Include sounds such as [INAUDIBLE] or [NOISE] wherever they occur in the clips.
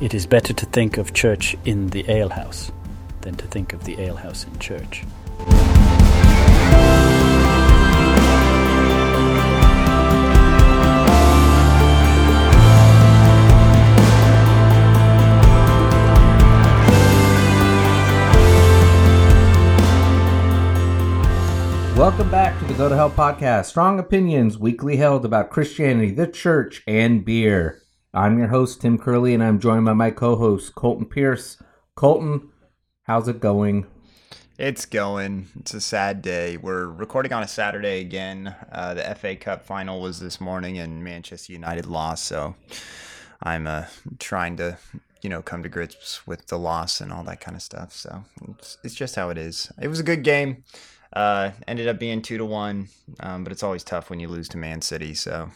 It is better to think of church in the alehouse than to think of the alehouse in church. Welcome back to the Go to Hell podcast. Strong opinions weekly held about Christianity, the church, and beer. I'm your host, Tim Curley, and I'm joined by my co host, Colton Pierce. Colton, how's it going? It's going. It's a sad day. We're recording on a Saturday again. Uh, the FA Cup final was this morning, and Manchester United lost. So I'm uh, trying to, you know, come to grips with the loss and all that kind of stuff. So it's, it's just how it is. It was a good game. Uh, ended up being two to one, um, but it's always tough when you lose to Man City. So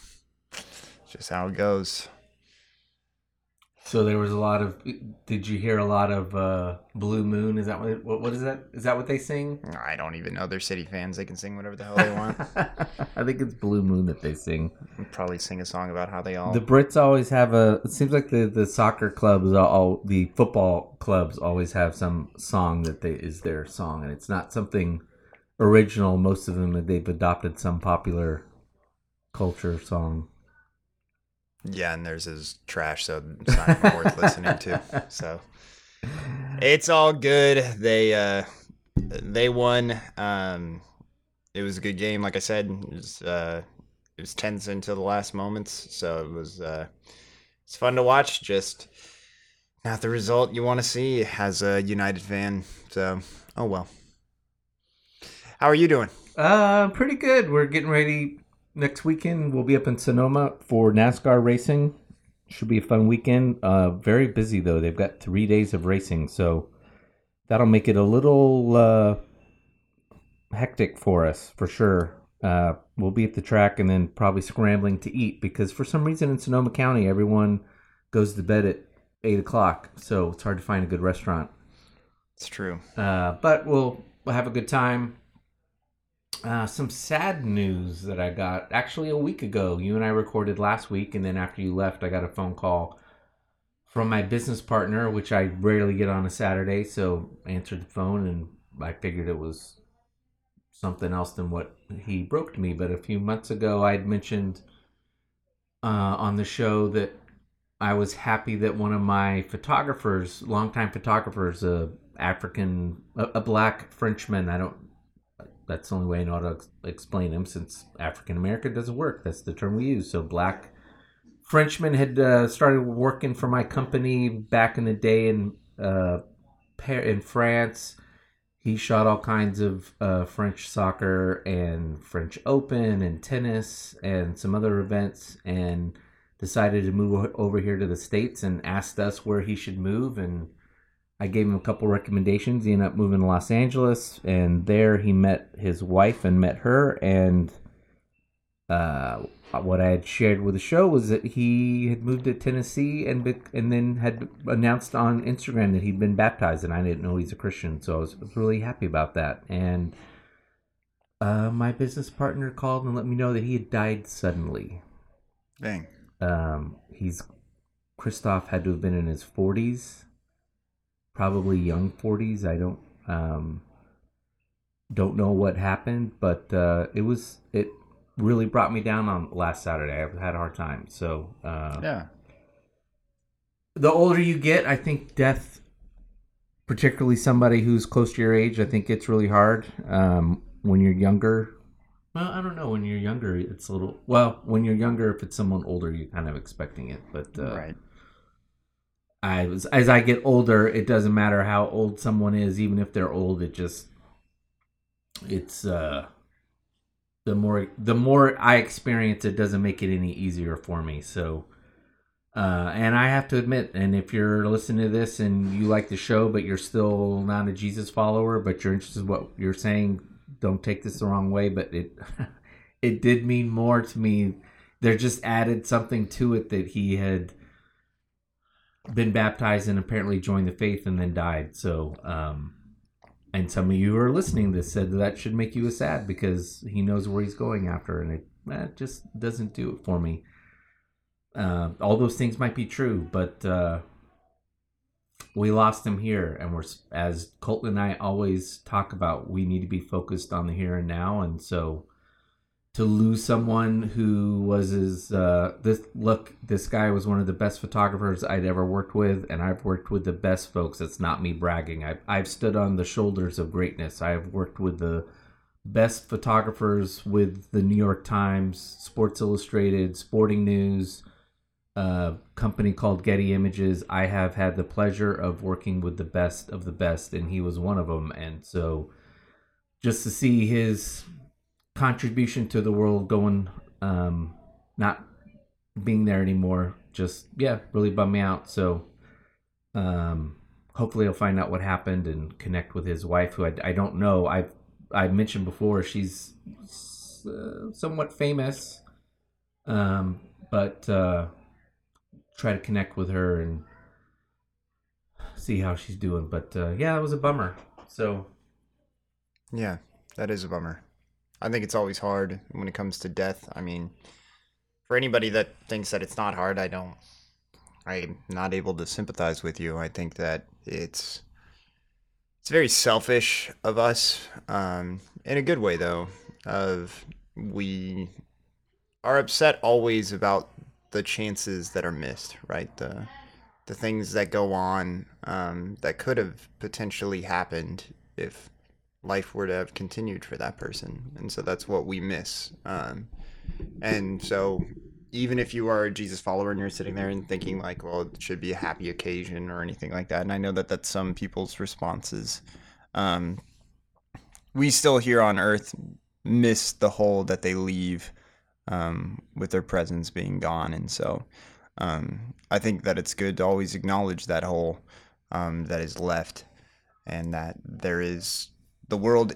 it's just how it goes. So there was a lot of. Did you hear a lot of uh, Blue Moon? Is that what, what? What is that? Is that what they sing? I don't even know. They're City fans. They can sing whatever the hell they want. [LAUGHS] I think it's Blue Moon that they sing. Probably sing a song about how they all. The Brits always have a. It seems like the the soccer clubs, all the football clubs, always have some song that they is their song, and it's not something original. Most of them that they've adopted some popular culture song. Yeah, and theirs is trash, so it's not even worth listening to. [LAUGHS] So it's all good. They uh they won. Um it was a good game, like I said. It was uh it was tense until the last moments, so it was uh it's fun to watch, just not the result you want to see as a United fan. So oh well. How are you doing? Uh, pretty good. We're getting ready. Next weekend, we'll be up in Sonoma for NASCAR racing. Should be a fun weekend. Uh, very busy though. They've got three days of racing, so that'll make it a little uh, hectic for us for sure. Uh, we'll be at the track and then probably scrambling to eat because for some reason in Sonoma County, everyone goes to bed at eight o'clock, so it's hard to find a good restaurant. It's true. Uh, but we'll we'll have a good time. Uh, some sad news that I got actually a week ago. You and I recorded last week, and then after you left, I got a phone call from my business partner, which I rarely get on a Saturday. So I answered the phone, and I figured it was something else than what he broke to me. But a few months ago, I'd mentioned uh, on the show that I was happy that one of my photographers, longtime photographers, a African, a, a black Frenchman, I don't that's the only way I know how to ex- explain him since African American doesn't work. That's the term we use. So black Frenchman had uh, started working for my company back in the day in uh, in France. He shot all kinds of uh, French soccer and French Open and tennis and some other events, and decided to move over here to the states and asked us where he should move and I gave him a couple recommendations. He ended up moving to Los Angeles, and there he met his wife and met her. And uh, what I had shared with the show was that he had moved to Tennessee and be- and then had announced on Instagram that he'd been baptized, and I didn't know he's a Christian, so I was, really happy about that. And uh, my business partner called and let me know that he had died suddenly. Dang. Um, he's Christoph had to have been in his forties probably young 40s. I don't um, don't know what happened, but uh, it was it really brought me down on last Saturday. I had a hard time. So uh, Yeah. the older you get, I think death, particularly somebody who's close to your age, I think it's really hard. Um, when you're younger, well, I don't know. When you're younger, it's a little. Well, when you're younger, if it's someone older, you're kind of expecting it. But uh, right. As I get older, it doesn't matter how old someone is, even if they're old. It just it's uh the more the more I experience, it doesn't make it any easier for me. So, uh, and I have to admit, and if you're listening to this and you like the show, but you're still not a Jesus follower, but you're interested in what you're saying, don't take this the wrong way. But it [LAUGHS] it did mean more to me. There just added something to it that he had been baptized and apparently joined the faith and then died. So, um, and some of you are listening this said that, that should make you sad because he knows where he's going after, and it, eh, just doesn't do it for me. Uh, all those things might be true, but uh, we lost him here, and we're as Colton and I always talk about. We need to be focused on the here and now, and so to lose someone who was his uh, this look this guy was one of the best photographers I'd ever worked with and I've worked with the best folks. It's not me bragging. I've, I've stood on the shoulders of greatness. I've worked with the best photographers with the New York Times Sports Illustrated Sporting News a company called Getty Images. I have had the pleasure of working with the best of the best and he was one of them and so just to see his contribution to the world going um not being there anymore. Just yeah really bummed me out. So um hopefully i'll find out what happened and connect with his wife who i, I don't know. I've i mentioned before she's uh, somewhat famous um but uh try to connect with her and see how she's doing. But uh yeah it was a bummer. So Yeah, that is a bummer. I think it's always hard when it comes to death. I mean, for anybody that thinks that it's not hard, I don't. I'm not able to sympathize with you. I think that it's it's very selfish of us, um, in a good way though. Of we are upset always about the chances that are missed, right? The the things that go on um, that could have potentially happened if life were to have continued for that person. And so that's what we miss. Um, and so even if you are a jesus follower and you're sitting there and thinking like well it should be a happy occasion or anything like that and i know that that's some people's responses um, we still here on earth miss the hole that they leave um, with their presence being gone. And so um, i think that it's good to always acknowledge that hole um, that is left and that there is the world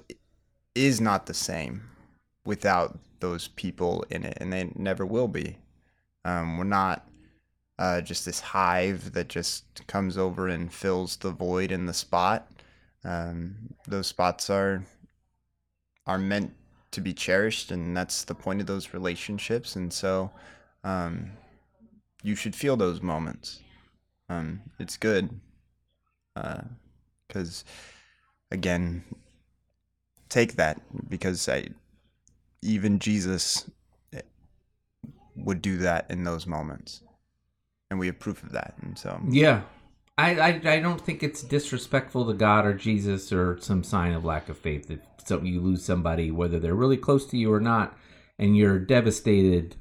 is not the same without those people in it, and they never will be. Um, we're not uh, just this hive that just comes over and fills the void in the spot. Um, those spots are are meant to be cherished, and that's the point of those relationships. And so, um, you should feel those moments. Um, it's good because, again, take that because I, even Jesus eh, would do that in those moments, and we have proof of that. And so, Yeah. I, I, I don't think it's disrespectful to God or Jesus or some sign of lack of faith if so you lose somebody, whether they're really close to you or not, and you're devastated,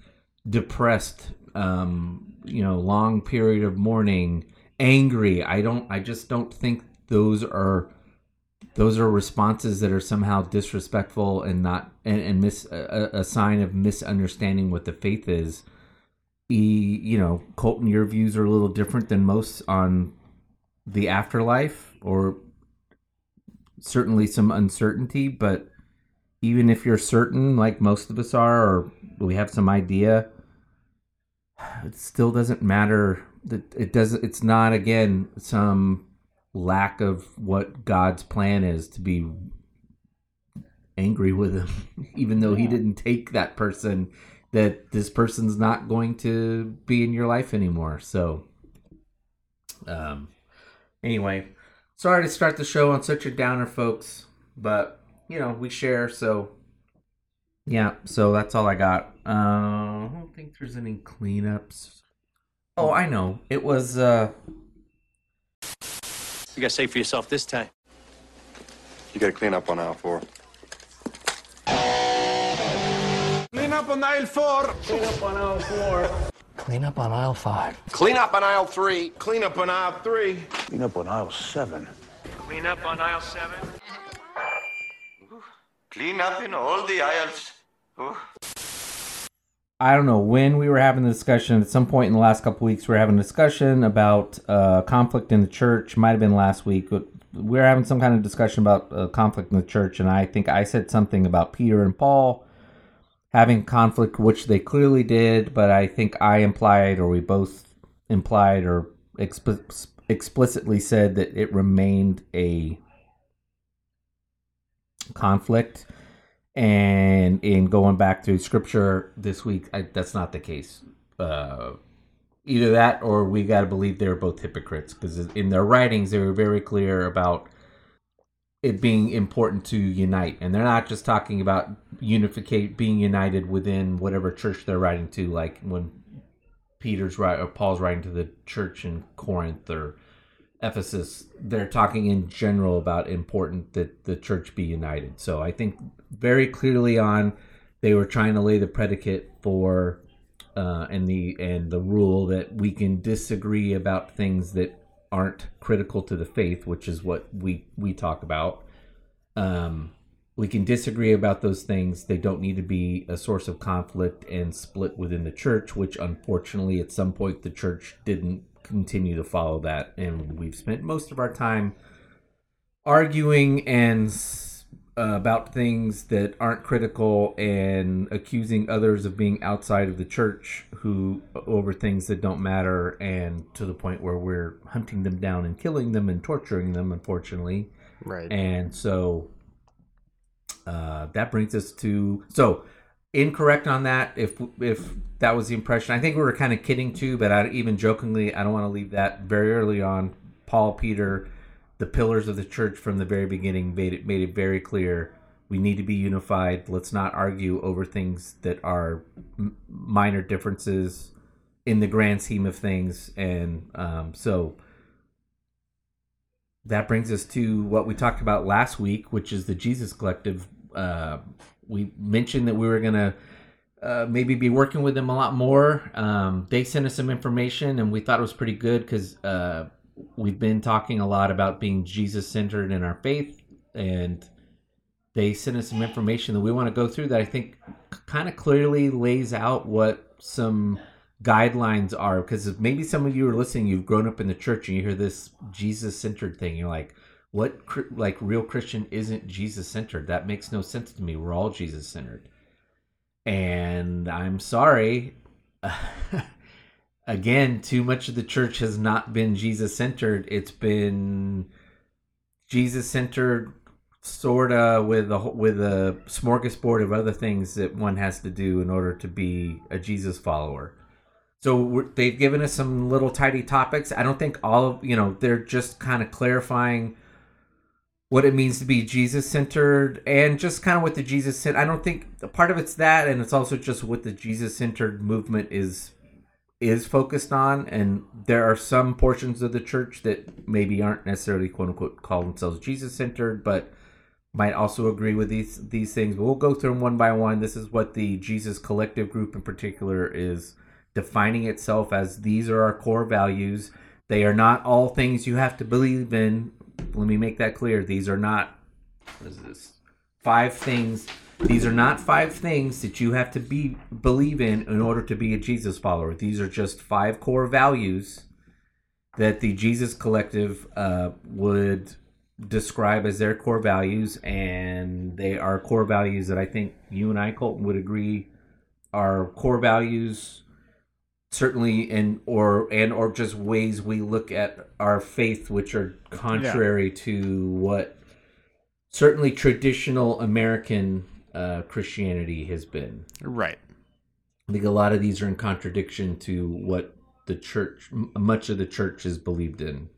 depressed, um, you know, long period of mourning, angry. I don't I just don't think those are those are responses that are somehow disrespectful and not and, and a, a sign of misunderstanding what the faith is. E, you know, Colton, your views are a little different than most on the afterlife, or certainly some uncertainty. But even if you're certain, like most of us are, or we have some idea, it still doesn't matter. That it doesn't. It's not again some lack of what God's plan is to be angry with him, [LAUGHS] even though he didn't take that person. That this person's not going to be in your life anymore. So, um, anyway, sorry to start the show on such a downer, folks, but you know we share. So, yeah. So that's all I got. Uh, I don't think there's any cleanups. Oh, I know. It was. uh You gotta say for yourself this time. You gotta clean up on aisle four. Clean up on aisle four. Clean up on aisle four. Clean up on aisle five. Clean up on aisle three. Clean up on aisle three. Clean up on aisle seven. Clean up on aisle seven. Clean up in all the aisles. Oh. I don't know when we were having the discussion. At some point in the last couple weeks, we were having a discussion about uh, conflict in the church. Might have been last week. But we were having some kind of discussion about uh, conflict in the church, and I think I said something about Peter and Paul having conflict, which they clearly did. But I think I implied, or we both implied, or exp- explicitly said that it remained a conflict. And in going back through scripture this week, I, that's not the case. Uh, either that or we got to believe they're both hypocrites because in their writings they were very clear about it being important to unite and they're not just talking about unificate being united within whatever church they're writing to like when peter's right or paul's writing to the church in corinth or ephesus they're talking in general about important that the church be united so i think very clearly on they were trying to lay the predicate for uh, and the and the rule that we can disagree about things that aren't critical to the faith, which is what we we talk about. Um, we can disagree about those things. They don't need to be a source of conflict and split within the church, which unfortunately at some point the church didn't continue to follow that, and we've spent most of our time arguing and uh, about things that aren't critical and accusing others of being outside of the church who over things that don't matter and to the point where we're hunting them down and killing them and torturing them unfortunately Right. and so uh, that brings us to so incorrect on that if if that was the impression. I think we were kind of kidding too but i even jokingly i don't want to leave that very early on. Paul peter the pillars of the church from the very beginning made it made it very clear we need to be unified. Let's not argue over things that are m- minor differences in the grand scheme of things and um, so that brings us to what we talked about last week which is the jesus collective uh, we mentioned that we were to uh, maybe be working with them a lot more um, they sent us some information and we thought it was pretty good because uh, we've been talking a lot about being Jesus centered in our faith, and they sent us some information that we want to go through that I think kind of clearly lays out what some guidelines are. Because maybe some of you are listening, you've grown up in the church and you hear this Jesus centered thing, you're like, what like real Christian isn't Jesus centered? That makes no sense to me. We're all Jesus centered. And I'm sorry. [LAUGHS] again, too much of the church has not been Jesus centered. It's been Jesus centered, sorta, with a with a smorgasbord of other things that one has to do in order to be a Jesus follower. So they've given us some little tidy topics. I don't think all of you know they're just kind of clarifying what it means to be Jesus centered and just kind of what the Jesus. I don't think part of it's that, and it's also just what the Jesus centered movement is is focused on. And there are some portions of the church that maybe aren't necessarily quote unquote call themselves jesus centered but might also agree with these these things. But we'll go through them one by one. This is what the jesus collective group in particular is defining itself as. These are our core values. They are not all things you have to believe in let me make that clear these are not what is this five things these are not five things that you have to be believe in in order to be a Jesus follower. These are just five core values that the Jesus Collective uh, would describe as their core values, and they are core values that I think you and I, Colton, would agree are core values. Certainly, in or and or just ways we look at our faith, which are contrary yeah. to what certainly traditional American uh, Christianity has been. Right. I think a lot of these are in contradiction to what the church, much of the church, is believed in.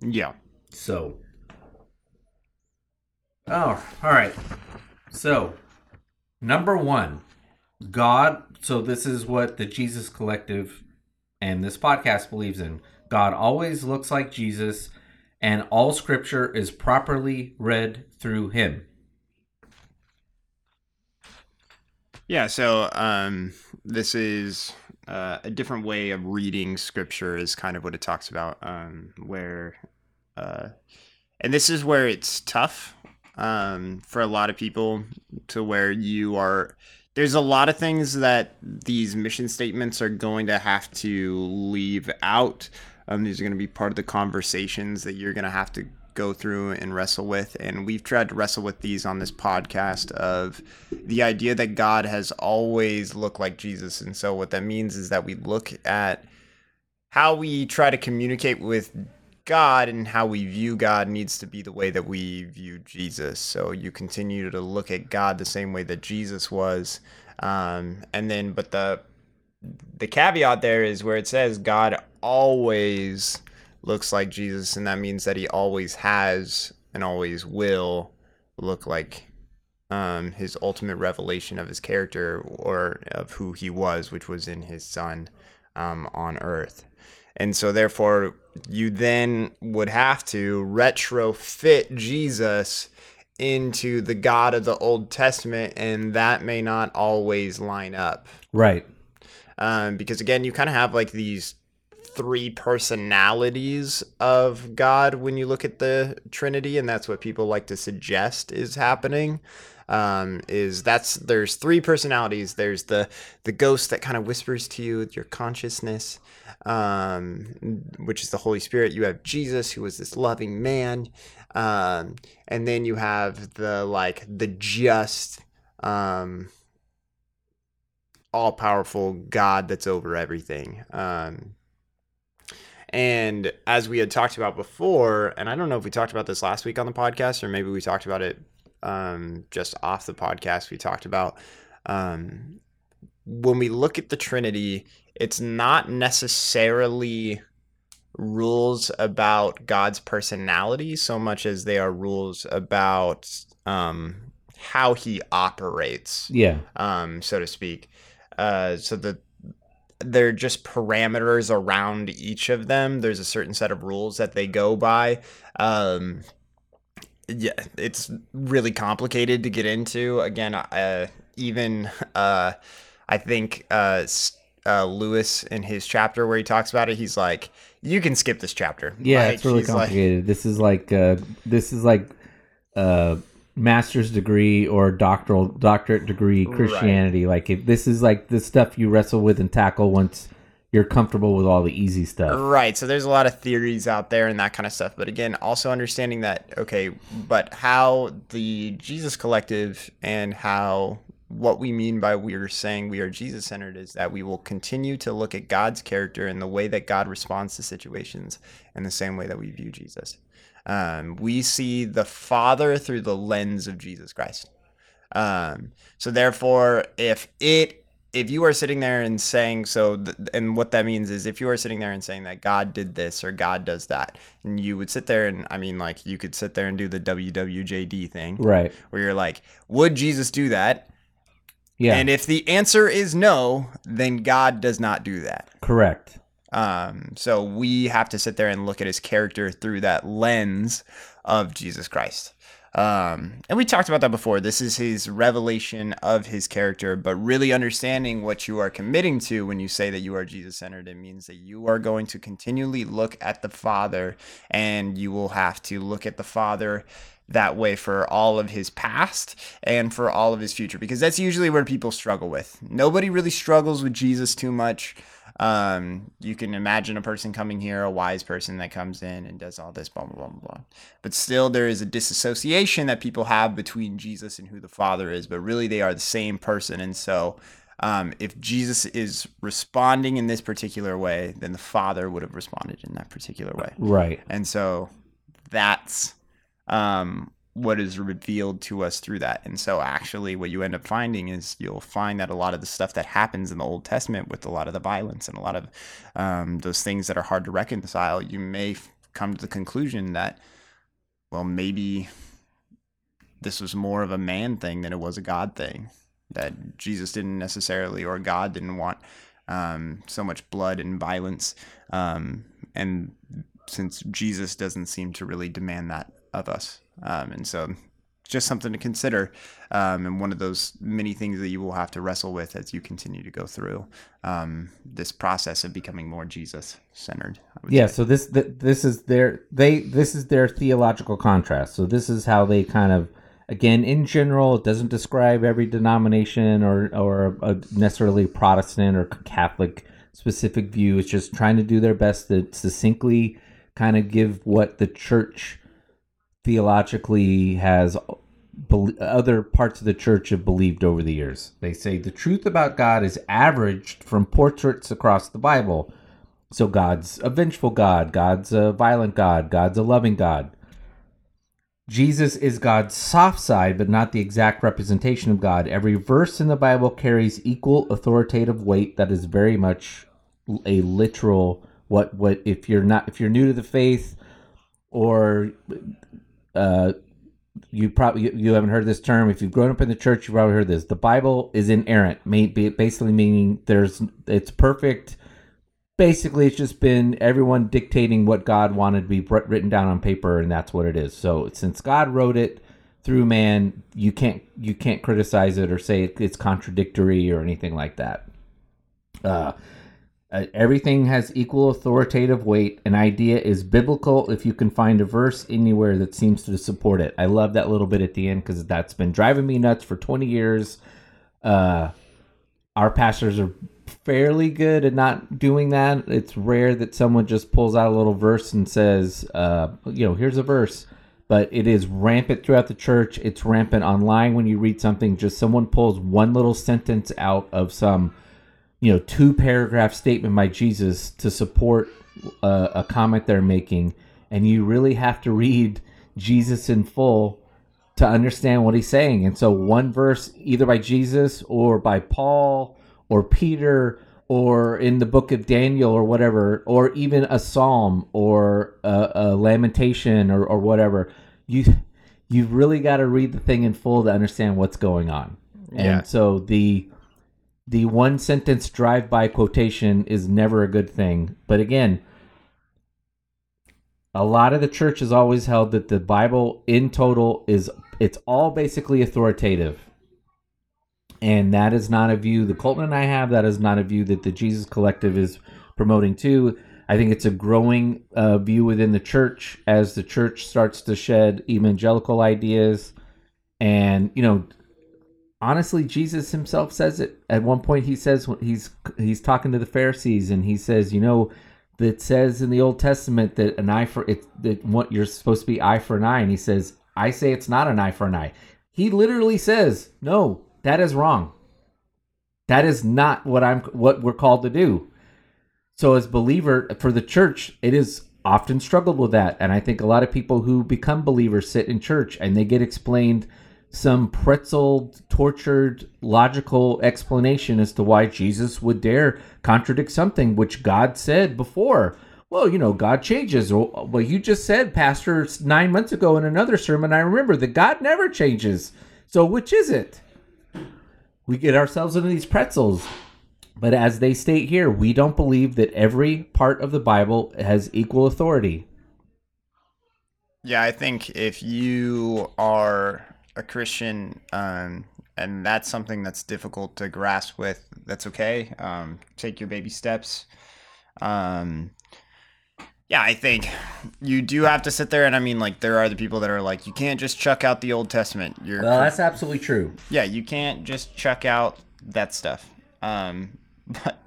Yeah. So. Oh, all right. So, number one, God. So, this is what the Jesus Collective and this podcast believes in. God always looks like Jesus, and all scripture is properly read through him. Yeah, so um, this is uh, a different way of reading scripture, is kind of what it talks about, um, where, uh, and this is where it's tough um, for a lot of people to where you are. There's a lot of things that these mission statements are going to have to leave out. Um, these are going to be part of the conversations that you're going to have to go through and wrestle with. And we've tried to wrestle with these on this podcast of the idea that God has always looked like Jesus. And so what that means is that we look at how we try to communicate with God and how we view God needs to be the way that we view Jesus. So you continue to look at God the same way that Jesus was. Um, and then, but the the caveat there is where it says God always looks like Jesus, and that means that he always has and always will look like um, his ultimate revelation of his character or of who he was, which was in his son um, on earth. And so, therefore, you then would have to retrofit Jesus into the God of the Old Testament, and that may not always line up. Right. Um, because again, you kind of have like these three personalities of God when you look at the Trinity, and that's what people like to suggest is happening. Um, is that's there's three personalities. There's the the ghost that kind of whispers to you your consciousness, um, which is the Holy Spirit. You have Jesus, who is this loving man, um, and then you have the like the just. Um, all powerful God that's over everything. Um, and as we had talked about before, and I don't know if we talked about this last week on the podcast or maybe we talked about it um, just off the podcast, we talked about um, when we look at the Trinity, it's not necessarily rules about God's personality so much as they are rules about um, how he operates, Yeah. um, so to speak. Uh, so the they're just parameters around each of them. There's a certain set of rules that they go by. Um, yeah, it's really complicated to get into. Again, uh, even uh, I think uh, uh, Lewis in his chapter where he talks about it, he's like, "You can skip this chapter." Yeah, Like, it's really he's like- complicated. this is like uh, this is like uh, master's degree or doctoral doctorate degree Christianity. Like if this is like the stuff you wrestle with and tackle once you're comfortable with all the easy stuff. Right. So there's a lot of theories out there and that kind of stuff. But again, also understanding that, okay, but how the Jesus Collective and how what we mean by we are saying we are Jesus centered is that we will continue to look at God's character and the way that God responds to situations in the same way that we view Jesus. Um, we see the Father through the lens of Jesus Christ. Um, so therefore, if it if you are sitting there and saying so, th- and what that means is if you are sitting there and saying that God did this or God does that, and you would sit there and I mean, like you could sit there and do the WWJD thing, Right. where you're like, would Jesus do that? Yeah. And if the answer is no, then God does not do that. correct. Um, so we have to sit there and look at his character through that lens of Jesus Christ. Um, and we talked about that before. This is his revelation of his character, but really understanding what you are committing to when you say that you are Jesus centered, it means that you are going to continually look at the Father and you will have to look at the Father that way for all of his past and for all of his future because that's usually where people struggle with. Nobody really struggles with Jesus too much. Um, you can imagine a person coming here, a wise person that comes in and does all this, blah, blah, blah, blah. But still, there is a disassociation that people have between Jesus and who the Father is, but really they are the same person. And so, um, if Jesus is responding in this particular way, then the Father would have responded in that particular way. Right. And so that's um, what is revealed to us through that. And so, actually, what you end up finding is you'll find that a lot of the stuff that happens in the Old Testament with a lot of the violence and a lot of um, those things that are hard to reconcile, you may come to the conclusion that, well, maybe this was more of a man thing than it was a God thing. That Jesus didn't necessarily, or God didn't want um, so much blood and violence. Um, and since Jesus doesn't seem to really demand that of us. Um, and so just something to consider um, and one of those many things that you will have to wrestle with as you continue to go through um, this process of becoming more Jesus centered. Yeah, so this this is their they this is their theological contrast. So this is how they kind of again in general it doesn't describe every denomination or or a necessarily Protestant or Catholic specific view. It's just trying to do their best to succinctly kind of give what the church theologically has other parts of the church have believed over the years. They say the truth about God is averaged from portraits across the Bible. So God's a vengeful God, God's a violent God, God's a loving God. Jesus is God's soft side, but not the exact representation of God. Every verse in the Bible carries equal authoritative weight that is very much a literal what what if you're not if you're new to the faith or uh you probably you haven't heard this term. If you've grown up in the church you've probably heard this. The bible is inerrant basically meaning there's it's perfect. Basically it's just been everyone dictating what god wanted to be written down on paper and that's what it is. So since god wrote it through man you can't you can't criticize it or say it's contradictory or anything like that. Uh uh, everything has equal authoritative weight. An idea is biblical if you can find a verse anywhere that seems to support it. I love that little bit at the end because that's been driving me nuts for 20 years. Uh, our pastors are fairly good at not doing that. It's rare that someone just pulls out a little verse and says, uh, you know, here's a verse. But it is rampant throughout the church. It's rampant online when you read something. Just someone pulls one little sentence out of some you know two paragraph statement by Jesus to support uh, a comment they're making, and you really have to read Jesus in full to understand what he's saying. And so one verse either by Jesus or by Paul or Peter or in the book of Daniel or whatever, or even a psalm or a, a lamentation or, or whatever, you you've really got to read the thing in full to understand what's going on. And Yeah. so the the one sentence drive by quotation is never a good thing. But again, a lot of the church has always held that the Bible in total is it's all basically authoritative. And that is not a view the Colton and I have. That is not a view that the Jesus Collective is promoting too. I think it's a growing uh, view within the church as the church starts to shed evangelical ideas. And, you know, honestly jesus himself says it. At one point he says he's he's talking to the pharisees and he says you know that says in the old testament that an eye for it that what you're supposed to be eye for an eye. And he says i say it's not an eye for an eye. He literally says no that is wrong. That is not what i'm what we're called to do. So as believer for the church it is often struggled with that. And i think a lot of people who become believers sit in church and they get explained some pretzel tortured logical explanation as to why Jesus would dare contradict something which God said before. Well, you know, God changes. Well, you just said, Pastor, nine months ago in another sermon, I remember that God never changes. So which is it? We get ourselves into these pretzels. But as they state here, we don't believe that every part of the Bible has equal authority. Yeah, I think if you are a Christian, um, and that's something that's difficult to grasp with, that's okay. Um, take your baby steps. Um, yeah, I think you do have to sit there, and I mean, like, there are the people that are like, you can't just chuck out the Old Testament. You're Well, that's absolutely true. yeah, you can't just chuck out that stuff. Um, [LAUGHS] but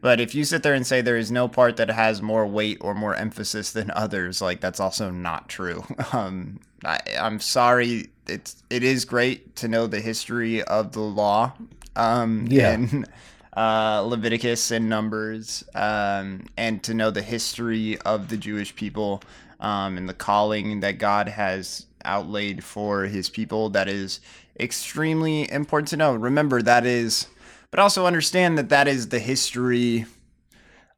but if you sit there and say there is no part that has more weight or more emphasis than others, like that's also not true. [LAUGHS] Um, I, I'm sorry. It's it is great to know the history of the law. Um, Yeah. and uh, Leviticus and Numbers, um, and to know the history of the Jewish people um, and the calling that God has outlaid for His people. That is extremely important to know. Remember that is, but also understand that that is the history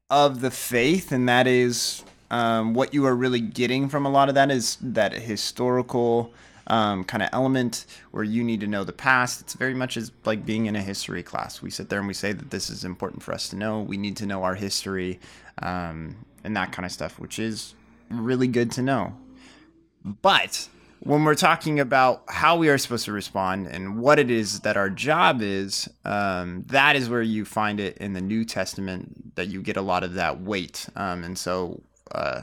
of the faith, and that is um, what you are really getting from a lot of that is that historical um, kind of element where you need to know the past. It's very much as like being in a history class. We sit there and we say that this is important for us to know. We need to know our history um, and that kind of stuff, which is really good to know. But when we're talking about how we are supposed to respond and what it is that our job is, um, that is where you find it in the New Testament that you get a lot of that weight. Um, and so, uh,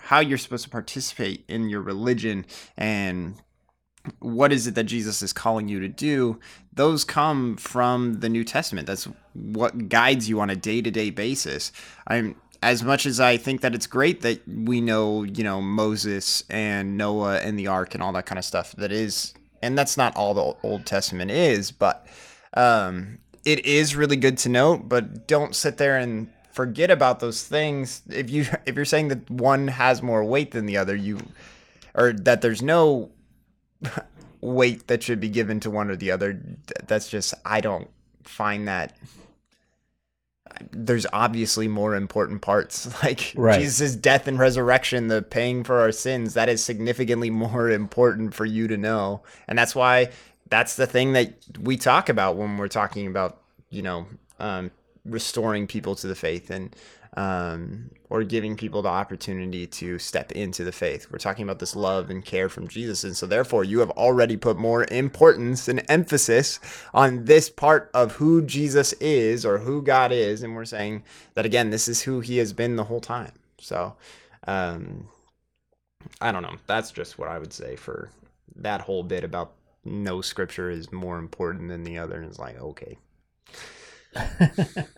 how you're supposed to participate in your religion and what is it that Jesus is calling you to do, those come from the New Testament. That's what guides you on a day to day basis. I'm as much as I think that it's great that we know, you know, Moses and Noah and the ark and all that kind of stuff. That is, and that's not all the Old Testament is, but um, it is really good to note. But don't sit there and forget about those things. If you if you're saying that one has more weight than the other, you or that there's no weight that should be given to one or the other. That's just I don't find that there's obviously more important parts [LAUGHS] like Right. Jesus' death and resurrection, the paying for our sins. That is significantly [LAUGHS] more important for you to know, and that's why that's the thing that we talk about when we're talking about you know um, restoring people to the faith and um, or giving people the opportunity to step into the faith. We're talking about this love and care from Jesus. And so, therefore, you have already put more importance and emphasis on this part of who Jesus is or who God is. And we're saying that, again, this is who he has been the whole time. So, um, I don't know. That's just what I would say for that whole bit about no scripture is more important than the other. And it's like, okay. [LAUGHS]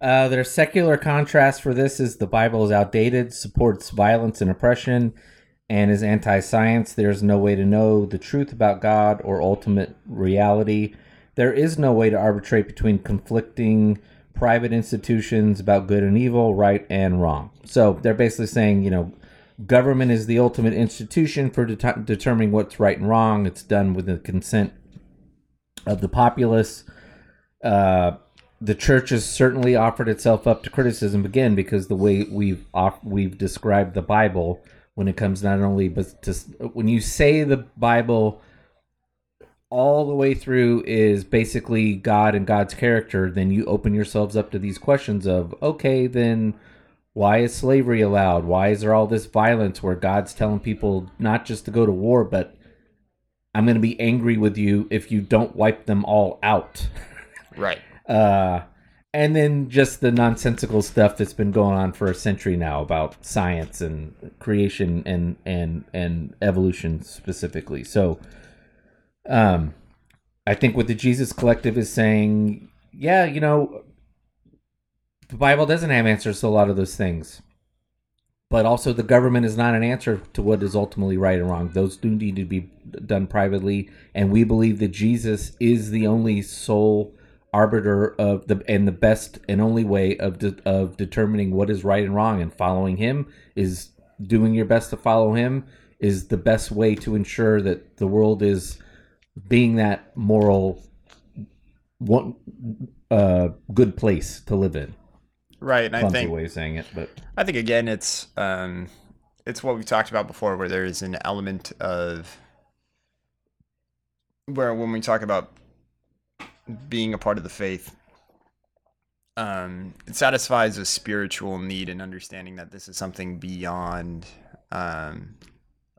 Uh, their secular contrast for this is the Bible is outdated, supports violence and oppression, and is anti science. There's no way to know the truth about God or ultimate reality. There is no way to arbitrate between conflicting private institutions about good and evil, right and wrong. So they're basically saying, you know, government is the ultimate institution for det- determining what's right and wrong. It's done with the consent of the populace. Uh, the church has certainly offered itself up to criticism again because the way we've off, we've described the Bible when it comes not only but to when you say the Bible all the way through is basically God and God's character, then you open yourselves up to these questions of okay, then why is slavery allowed? Why is there all this violence where God's telling people not just to go to war, but I'm going to be angry with you if you don't wipe them all out. [LAUGHS] Right. Uh, and then just the nonsensical stuff that's been going on for a century now about science and creation and and and evolution specifically. So, um, I think what the Jesus Collective is saying, yeah, you know, the Bible doesn't have answers to a lot of those things, but also the government is not an answer to what is ultimately right and wrong. Those do need to be done privately, and we believe that Jesus is the only sole arbiter of the and the best and only way of de- of determining what is right and wrong and following him is doing your best to follow him is the best way to ensure that the world is being that moral one uh good place to live in Right. And I clumsy think way of saying it but I think again, it's um, it's what we've talked about before, where there is an element of where when we talk about being a part of the faith, um, it satisfies a spiritual need and understanding that this is something beyond um,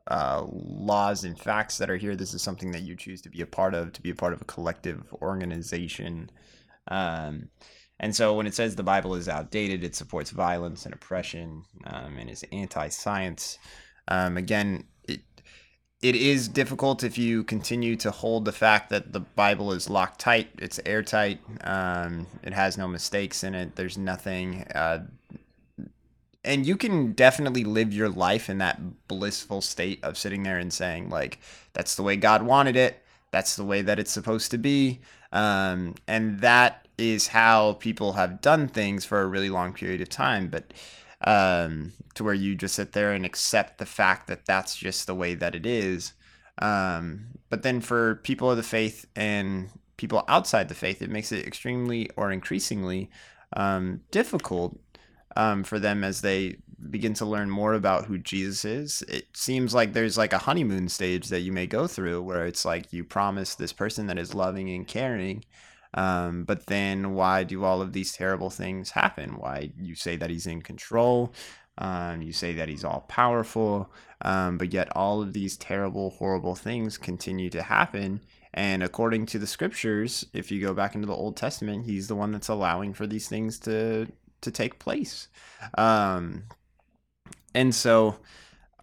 uh, laws and facts that are here. This is something that you choose to be a part of, to be a part of a collective organization. Um, and so when it says the Bible is outdated, it supports violence and oppression um, and is anti science. Um, again, it, is difficult if you continue to hold the fact that the Bible is locked tight, it's airtight, um, it has no mistakes in it, there's nothing. Uh, and you can definitely live your life in that blissful state of sitting there and saying, like, that's the way God wanted it, that's the way that it's supposed to be. Um, and that is how people have done things for a really long period of time. But um, to where you just sit there and accept the fact that that's just the way that it is. Um, but then for people of the faith and people outside the faith, it makes it extremely or increasingly um, difficult um, for them as they begin to learn more about who Jesus is. It seems like there's like a honeymoon stage that you may go through where it's like you promise this person that is loving and caring. Um, but then why do all of these terrible things happen? Why you say that he's in control? Um, you say that he's all powerful, um, but yet all of these terrible, horrible things continue to happen. And according to the scriptures, if you go back into the Old Testament, he's the one that's allowing for these things to to take place. Um, and so,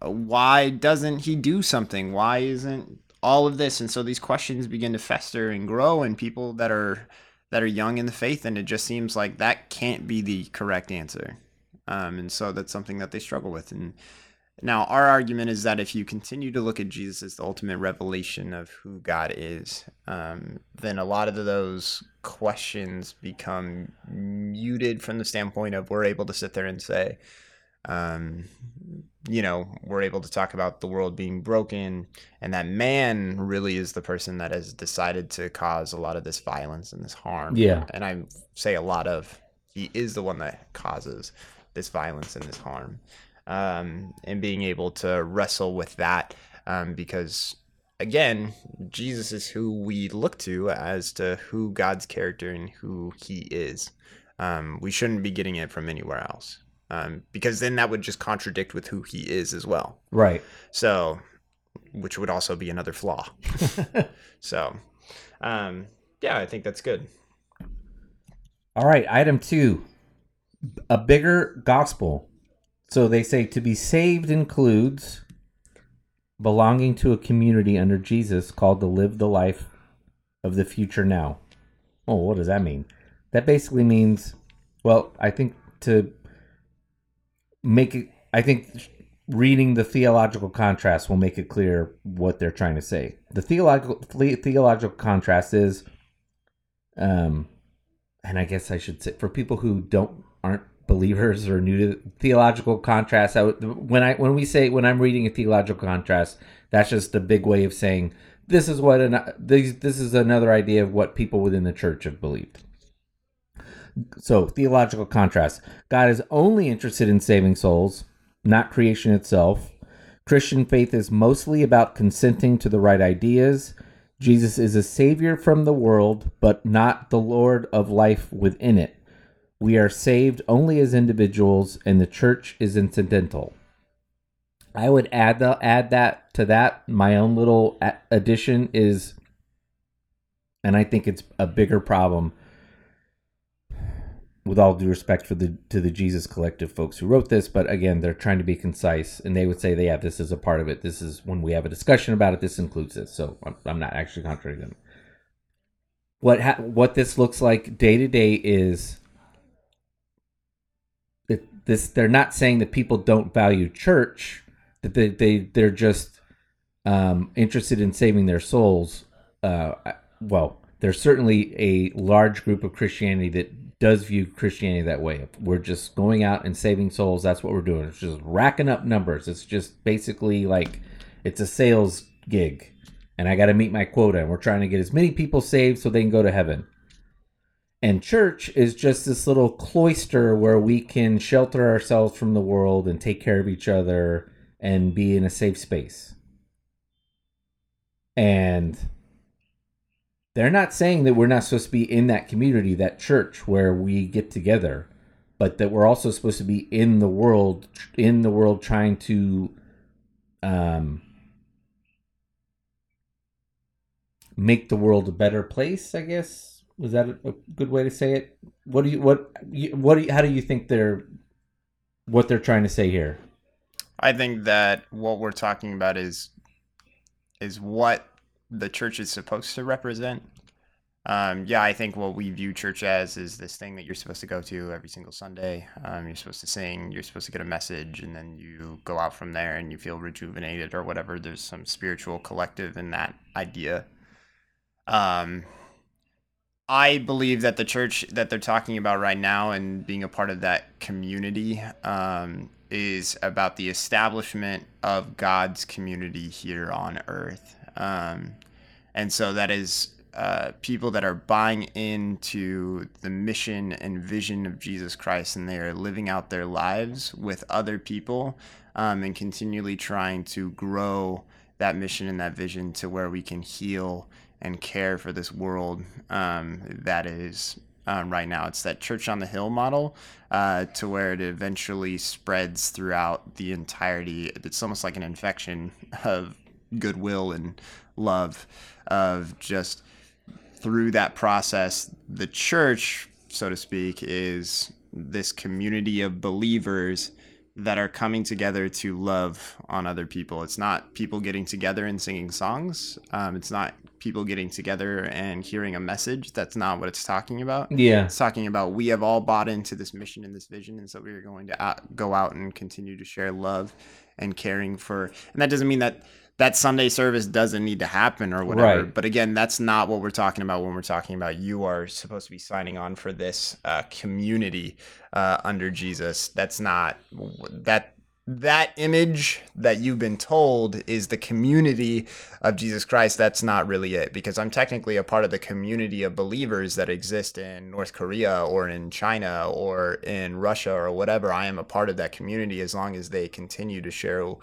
uh, why doesn't he do something? Why isn't all of this? And so these questions begin to fester and grow, and people that are that are young in the faith, and it just seems like that can't be the correct answer. Um, and so that's something that they struggle with. And now our argument is that if you continue to look at Jesus as the ultimate revelation of who God is, um, then a lot of those questions become muted from the standpoint of we're able to sit there and say, um, you know, we're able to talk about the world being broken and that man really is the person that has decided to cause a lot of this violence and this harm. Yeah. And I say a lot of, he is the one that causes this violence and this harm. Um, and being able to wrestle with that um, because, again, Jesus is who we look to as to who God's character and who he is. Um, we shouldn't be getting it from anywhere else um, because then that would just contradict with who he is as well. Right. So, which would also be another flaw. [LAUGHS] so, um, yeah, I think that's good. All right, item two a bigger gospel. So they say to be saved includes belonging to a community under Jesus called to live the life of the future now. Oh, what does that mean? That basically means, well, I think to make it, I think reading the theological contrast will make it clear what they're trying to say. The theological the- theological contrast is, um, and I guess I should say for people who don't aren't believers or new to theological contrast. I when I when we say when I'm reading a theological contrast, that's just a big way of saying this is what an, this this is another idea of what people within the church have believed. So theological contrast: God is only interested in saving souls, not creation itself. Christian faith is mostly about consenting to the right ideas. Jesus is a savior from the world, but not the Lord of life within it. We are saved only as individuals, and the church is incidental. I would add the, add that to that. My own little addition is, and I think it's a bigger problem. With all due respect for the to the Jesus Collective folks who wrote this, but again, they're trying to be concise, and they would say, "Yeah, this is a part of it. This is when we have a discussion about it. This includes this." So I'm, I'm not actually contradicting them. What ha- what this looks like day to day is it, this they're not saying that people don't value church that they, they they're just um, interested in saving their souls uh, well there's certainly a large group of christianity that does view christianity that way. We're just going out and saving souls that's what we're doing. It's just racking up numbers. It's just basically like it's a sales gig. And i got to meet my quota and we're trying to get as many people saved so they can go to heaven. And church is just this little cloister where we can shelter ourselves from the world and take care of each other and be in a safe space. And they're not saying that we're not supposed to be in that community, that church where we get together, but that we're also supposed to be in the world, in the world trying to um, make the world a better place, I guess was that a, good way to say it? What do you what what do you, how do you think they're what they're trying to say here? I think that what we're talking about is is what the church is supposed to represent. Um, yeah, I think what we view church as is this thing that you're supposed to go to every single Sunday. Um, you're supposed to sing, you're supposed to get a message, and then you go out from there and you feel rejuvenated or whatever. There's some spiritual collective in that idea. Um, I believe that the church that they're talking about right now and being a part of that community um, is about the establishment of God's community here on earth. Um, and so that is uh, people that are buying into the mission and vision of Jesus Christ and they are living out their lives with other people um, and continually trying to grow that mission and that vision to where we can heal and care for this world um, that is um, right now. It's that church on the hill model uh, to where it eventually spreads throughout the entirety. It's almost like an infection of goodwill and love, of just through that process, the church, so to speak, is this community of believers that are coming together to love on other people. It's not people getting together and singing songs. Um, it's not people getting together and hearing a message. That's not what it's talking about. Yeah. It's talking about we have all bought into this mission and this vision, and so we are going to out, go out and continue to share love and caring for. And that doesn't mean that that Sunday service doesn't need to happen or whatever. Right. But again, that's not what we're talking about when we're talking about you are supposed to be signing on for this uh, community uh, under Jesus. That's not that that image that you've been told is the community of Jesus Christ, that's not really it because I'm technically a part of the community of believers that exist in North Korea or in China or in Russia or whatever. I am a part of that community as long as they continue to share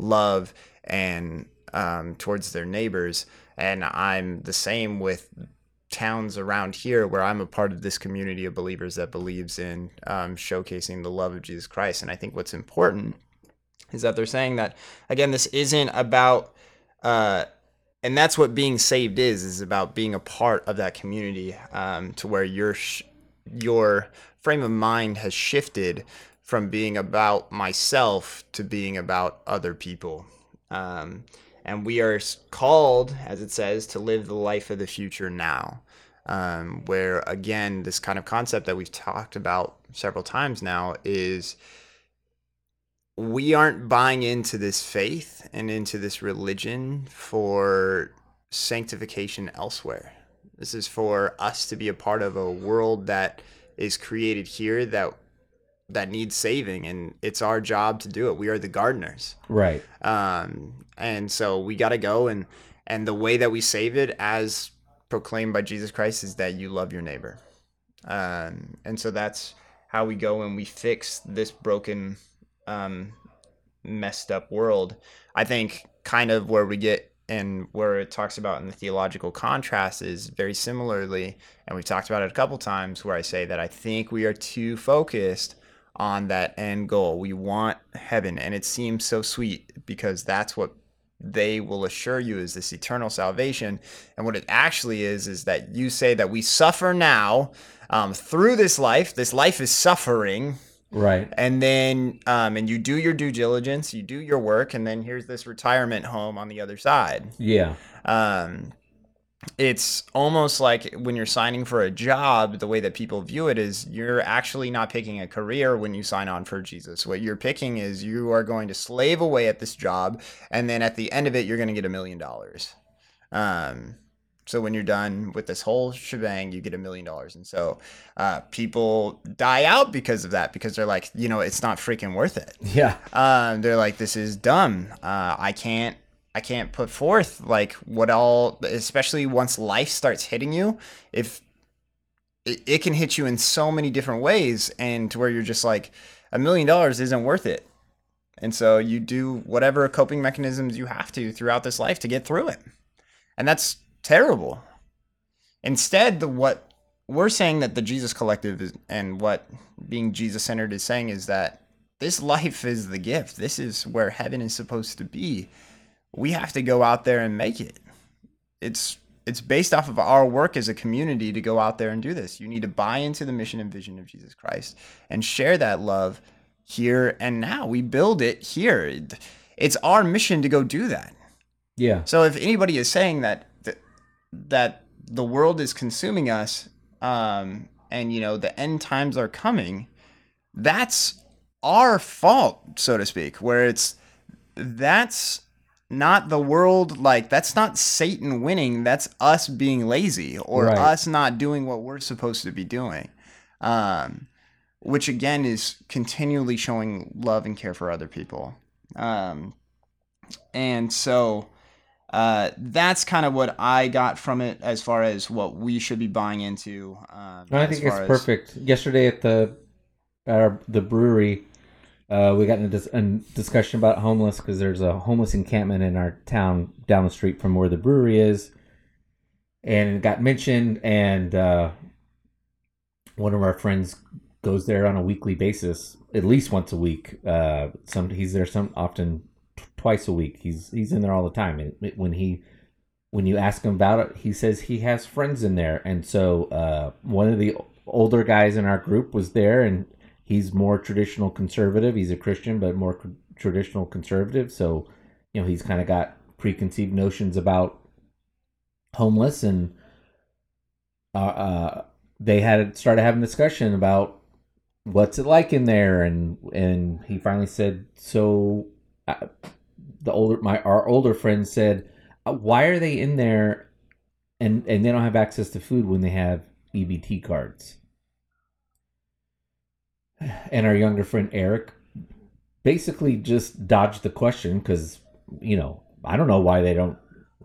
love and um, towards their neighbors. And I'm the same with towns around here where I'm a part of this community of believers that believes in um, showcasing the love of Jesus Christ. And I think what's important is that they're saying that again, this isn't about, uh, and that's what being saved is is about being a part of that community um, to where your sh- your frame of mind has shifted from being about myself to being about other people. Um, and we are called, as it says, to live the life of the future now. Um, where again, this kind of concept that we've talked about several times now is we aren't buying into this faith and into this religion for sanctification elsewhere. This is for us to be a part of a world that is created here that that needs saving and it's our job to do it. We are the gardeners. Right. Um and so we got to go and and the way that we save it as proclaimed by Jesus Christ is that you love your neighbor. Um and so that's how we go and we fix this broken um, messed up world. I think kind of where we get and where it talks about in the theological contrast is very similarly, and we've talked about it a couple times, where I say that I think we are too focused on that end goal. We want heaven, and it seems so sweet because that's what they will assure you is this eternal salvation. And what it actually is, is that you say that we suffer now um, through this life. This life is suffering, Right. and then um, and you do your due diligence, you do your work, and then here's this retirement home on the other side. Yeah. Um, it's almost like when you're signing for a job, the way that people view it is you're actually not picking a career when you sign on for Jesus. What you're picking is you are going to slave away at this job, and then at the end of it, you're going to get a million dollars. Um, so when you're done with this whole shebang, you get a million dollars. And so uh, people die out because of that, because they're like, you know, it's not freaking worth it. Yeah. Um, they're like, this is dumb. Uh, I can't, I can't put forth like what all, especially once life starts hitting you. If it, it can hit you in so many different ways, and to where you're just like, a million dollars isn't worth it. And so you do whatever coping mechanisms you have to throughout this life to get through it. And that's terrible. Instead, the what we're saying that the Jesus Collective is, and what being Jesus centered is saying is that this life is the gift. This is where heaven is supposed to be. We have to go out there and make it. It's it's based off of our work as a community to go out there and do this. You need to buy into the mission and vision of Jesus Christ and share that love here and now. We build it here. It's our mission to go do that. Yeah. So if anybody is saying that that, that the world is consuming us, um, and you know the end times are coming, that's our fault, so to speak. Where it's that's not the world like that's not Satan winning. That's us being lazy or Right. us not doing what we're supposed to be doing. Um, which again is continually showing love and care for other people. Um, and so uh, that's kind of what I got from it as far as what we should be buying into. Um, I think it's as- perfect. Yesterday at the at our, the brewery, uh, we got in a, dis- a discussion about homeless because there's a homeless encampment in our town down the street from where the brewery is, and it got mentioned. And uh, one of our friends goes there on a weekly basis, at least once a week. Uh, some he's there some often t- twice a week. He's he's in there all the time. And it- when he when you ask him about it, he says he has friends in there. And so uh, one of the older guys in our group was there, and he's more traditional conservative. He's a Christian, but more c- traditional conservative. So, you know, he's kind of got preconceived notions about homeless, and uh, uh, they had started having discussion about what's it like in there, and and he finally said, so. Uh, the older my our older friend said uh, why are they in there and and they don't have access to food when they have EBT cards? And our younger friend Eric basically just dodged the question because you know I don't know why they don't.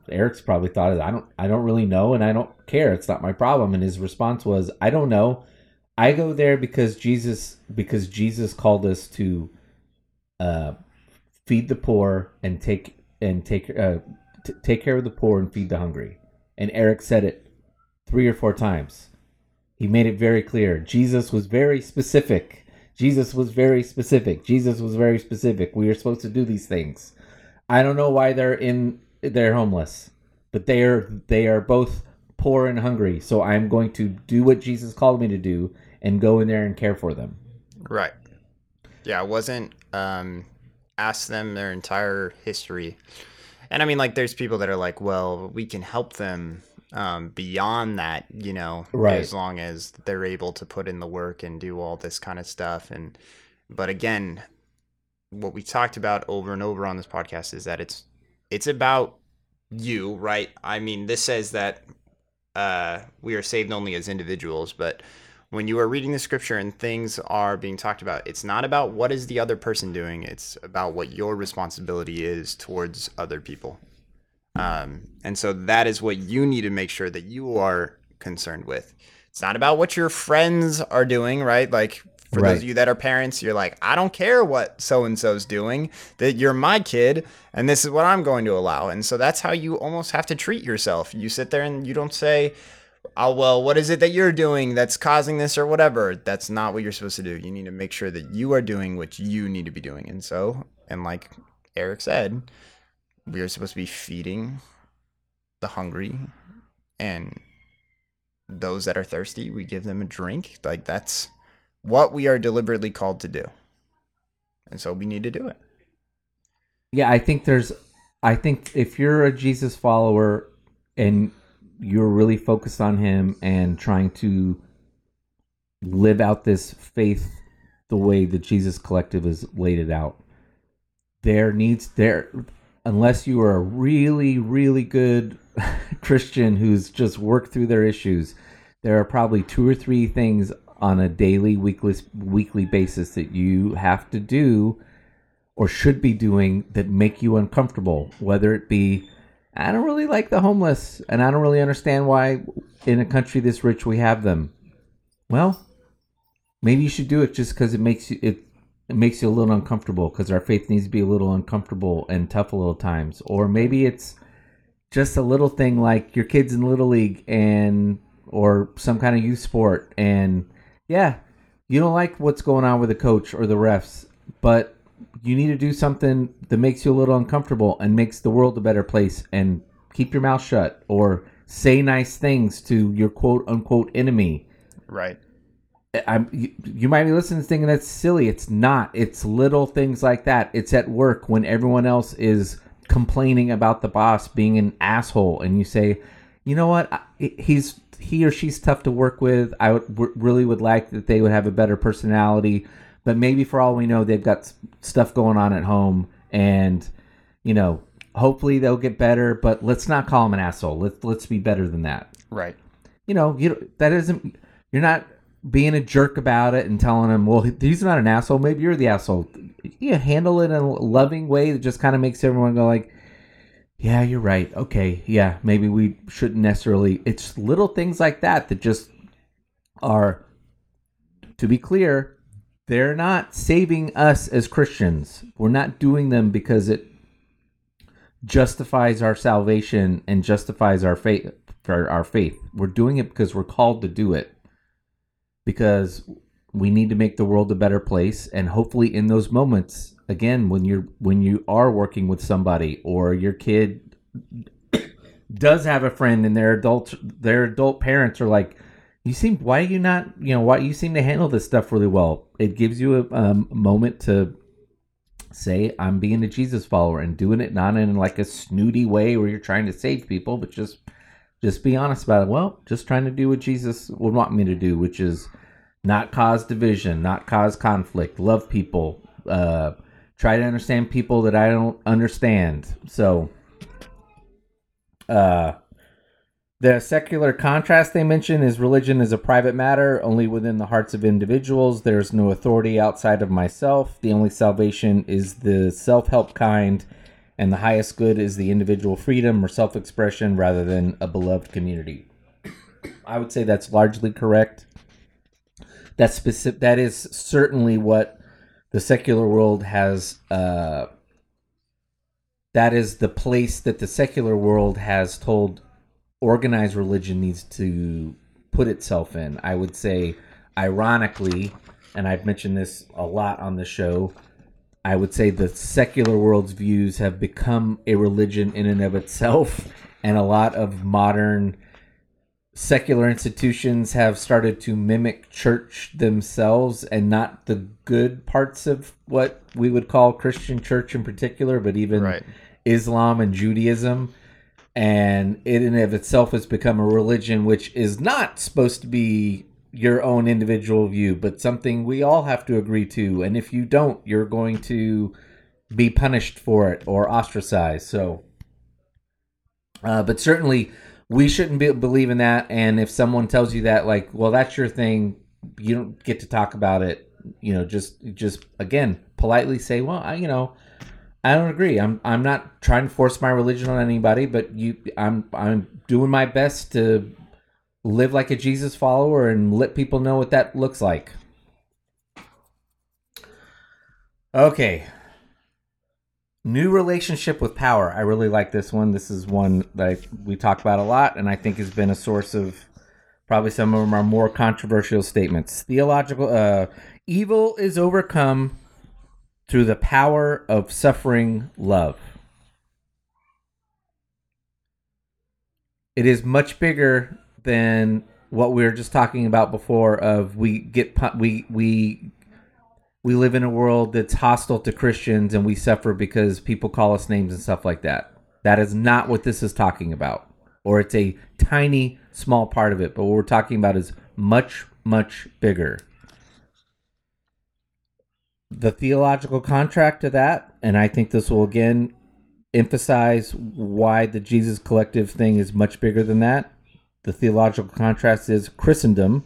Eric's probably thought I don't I don't really know and I don't care. It's not my problem. And his response was, I don't know. I go there because Jesus because Jesus called us to uh, feed the poor and take and take uh, t- take care of the poor and feed the hungry. And Eric said it three or four times. He made it very clear. Jesus was very specific. Jesus was very specific. Jesus was very specific. We are supposed to do these things. I don't know why they're in they're homeless, but they are they are both poor and hungry. So I'm going to do what Jesus called me to do and go in there and care for them. Right. Yeah, I wasn't um ask them their entire history. And I mean like there's people that are like, well, we can help them um beyond that, you know, Right. as long as they're able to put in the work and do all this kind of stuff and but again, what we talked about over and over on this podcast is that it's it's about you, right? I mean, this says that uh, we are saved only as individuals, but when you are reading the scripture and things are being talked about, it's not about what is the other person doing. It's about what your responsibility is towards other people. Um, and so that is what you need to make sure that you are concerned with. It's not about what your friends are doing, right? Like for Right. those of you that are parents, you're like, I don't care what so and so's doing. That you're my kid, and this is what I'm going to allow. And so that's how you almost have to treat yourself. You sit there and you don't say, "Oh well, what is it that you're doing that's causing this or whatever?" That's not what you're supposed to do. You need to make sure that you are doing what you need to be doing. And so, and like Eric said, we are supposed to be feeding the hungry and those that are thirsty, we give them a drink. Like that's what we are deliberately called to do. And so we need to do it. Yeah, I think there's I think if you're a Jesus follower and you're really focused on him and trying to live out this faith the way the Jesus collective has laid it out, there needs there unless you are a really really good [LAUGHS] Christian who's just worked through their issues, there are probably two or three things on a daily weekly weekly basis that you have to do or should be doing that make you uncomfortable, whether it be I don't really like the homeless and I don't really understand why in a country this rich we have them. Well, maybe you should do it just cuz it makes you it it makes you a little uncomfortable because our faith needs to be a little uncomfortable and tough a little times. Or maybe it's just a little thing like your kids in little league and or some kind of youth sport and yeah, you don't like what's going on with the coach or the refs, but you need to do something that makes you a little uncomfortable and makes the world a better place and keep your mouth shut or say nice things to your quote unquote enemy. Right. I'm, you, you might be listening to thinking that's silly. It's not. It's little things like that. It's at work when everyone else is complaining about the boss being an asshole, and you say, "You know what? He's he or she's tough to work with. I would, really would like that they would have a better personality, but maybe for all we know, they've got s- stuff going on at home, and you know, hopefully they'll get better. But let's not call them an asshole. Let's let's be better than that." Right. you know, you that isn't you're not being a jerk about it and telling him, well, he's not an asshole. Maybe you're the asshole. You handle it in a loving way that just kind of makes everyone go like, yeah, you're right. Okay, yeah, maybe we shouldn't necessarily. It's little things like that that just are, to be clear, they're not saving us as Christians. We're not doing them because it justifies our salvation and justifies our faith for our faith. We're doing it because we're called to do it. Because we need to make the world a better place. And hopefully in those moments again when you're when you are working with somebody or your kid [COUGHS] does have a friend and their adult their adult parents are like you seem why are you not you know why you seem to handle this stuff really well? It gives you a um, moment to say i'm being a jesus follower and doing it not in like a snooty way where you're trying to save people but just just be honest about it well just trying to do what jesus would want me to do which is not cause division not cause conflict love people uh try to understand people that i don't understand so uh The secular contrast they mention is religion is a private matter, only within the hearts of individuals. There's no authority outside of myself. The only salvation is the self help kind, and the highest good is the individual freedom or self expression rather than a beloved community. I would say that's largely correct. That's specific. That is certainly what the secular world has. Uh, that is the place that the secular world has told organized religion needs to put itself in. I would say, ironically, and I've mentioned this a lot on the show. I would say the secular world's views have become a religion in and of itself, and a lot of modern secular institutions have started to mimic church themselves and not the good parts of what we would call Christian church in particular, but even Right. Islam and Judaism. And it in and of itself has become a religion which is not supposed to be your own individual view, but something we all have to agree to. And if you don't, you're going to be punished for it or ostracized. So, uh, but certainly we shouldn't be, believe in that. And if someone tells you that, like, well, that's your thing, you don't get to talk about it. You know, just just again politely say, well, I, you know, I don't agree. I'm I'm not trying to force my religion on anybody, but you, I'm I'm doing my best to live like a Jesus follower and let people know what that looks like. Okay. New relationship with power. I really like this one. This is one that we talk about a lot, and I think has been a source of probably some of our more controversial statements. Theological uh, evil is overcome through the power of suffering love. It is much bigger than what we were just talking about before. Of we get we we we live in a world that's hostile to Christians and we suffer because people call us names and stuff like that. That is not what this is talking about. Or it's a tiny, small part of it. But what we're talking about is much, much bigger. The theological contract to that, and I think this will again emphasize why the Jesus Collective thing is much bigger than that. The theological contrast is Christendom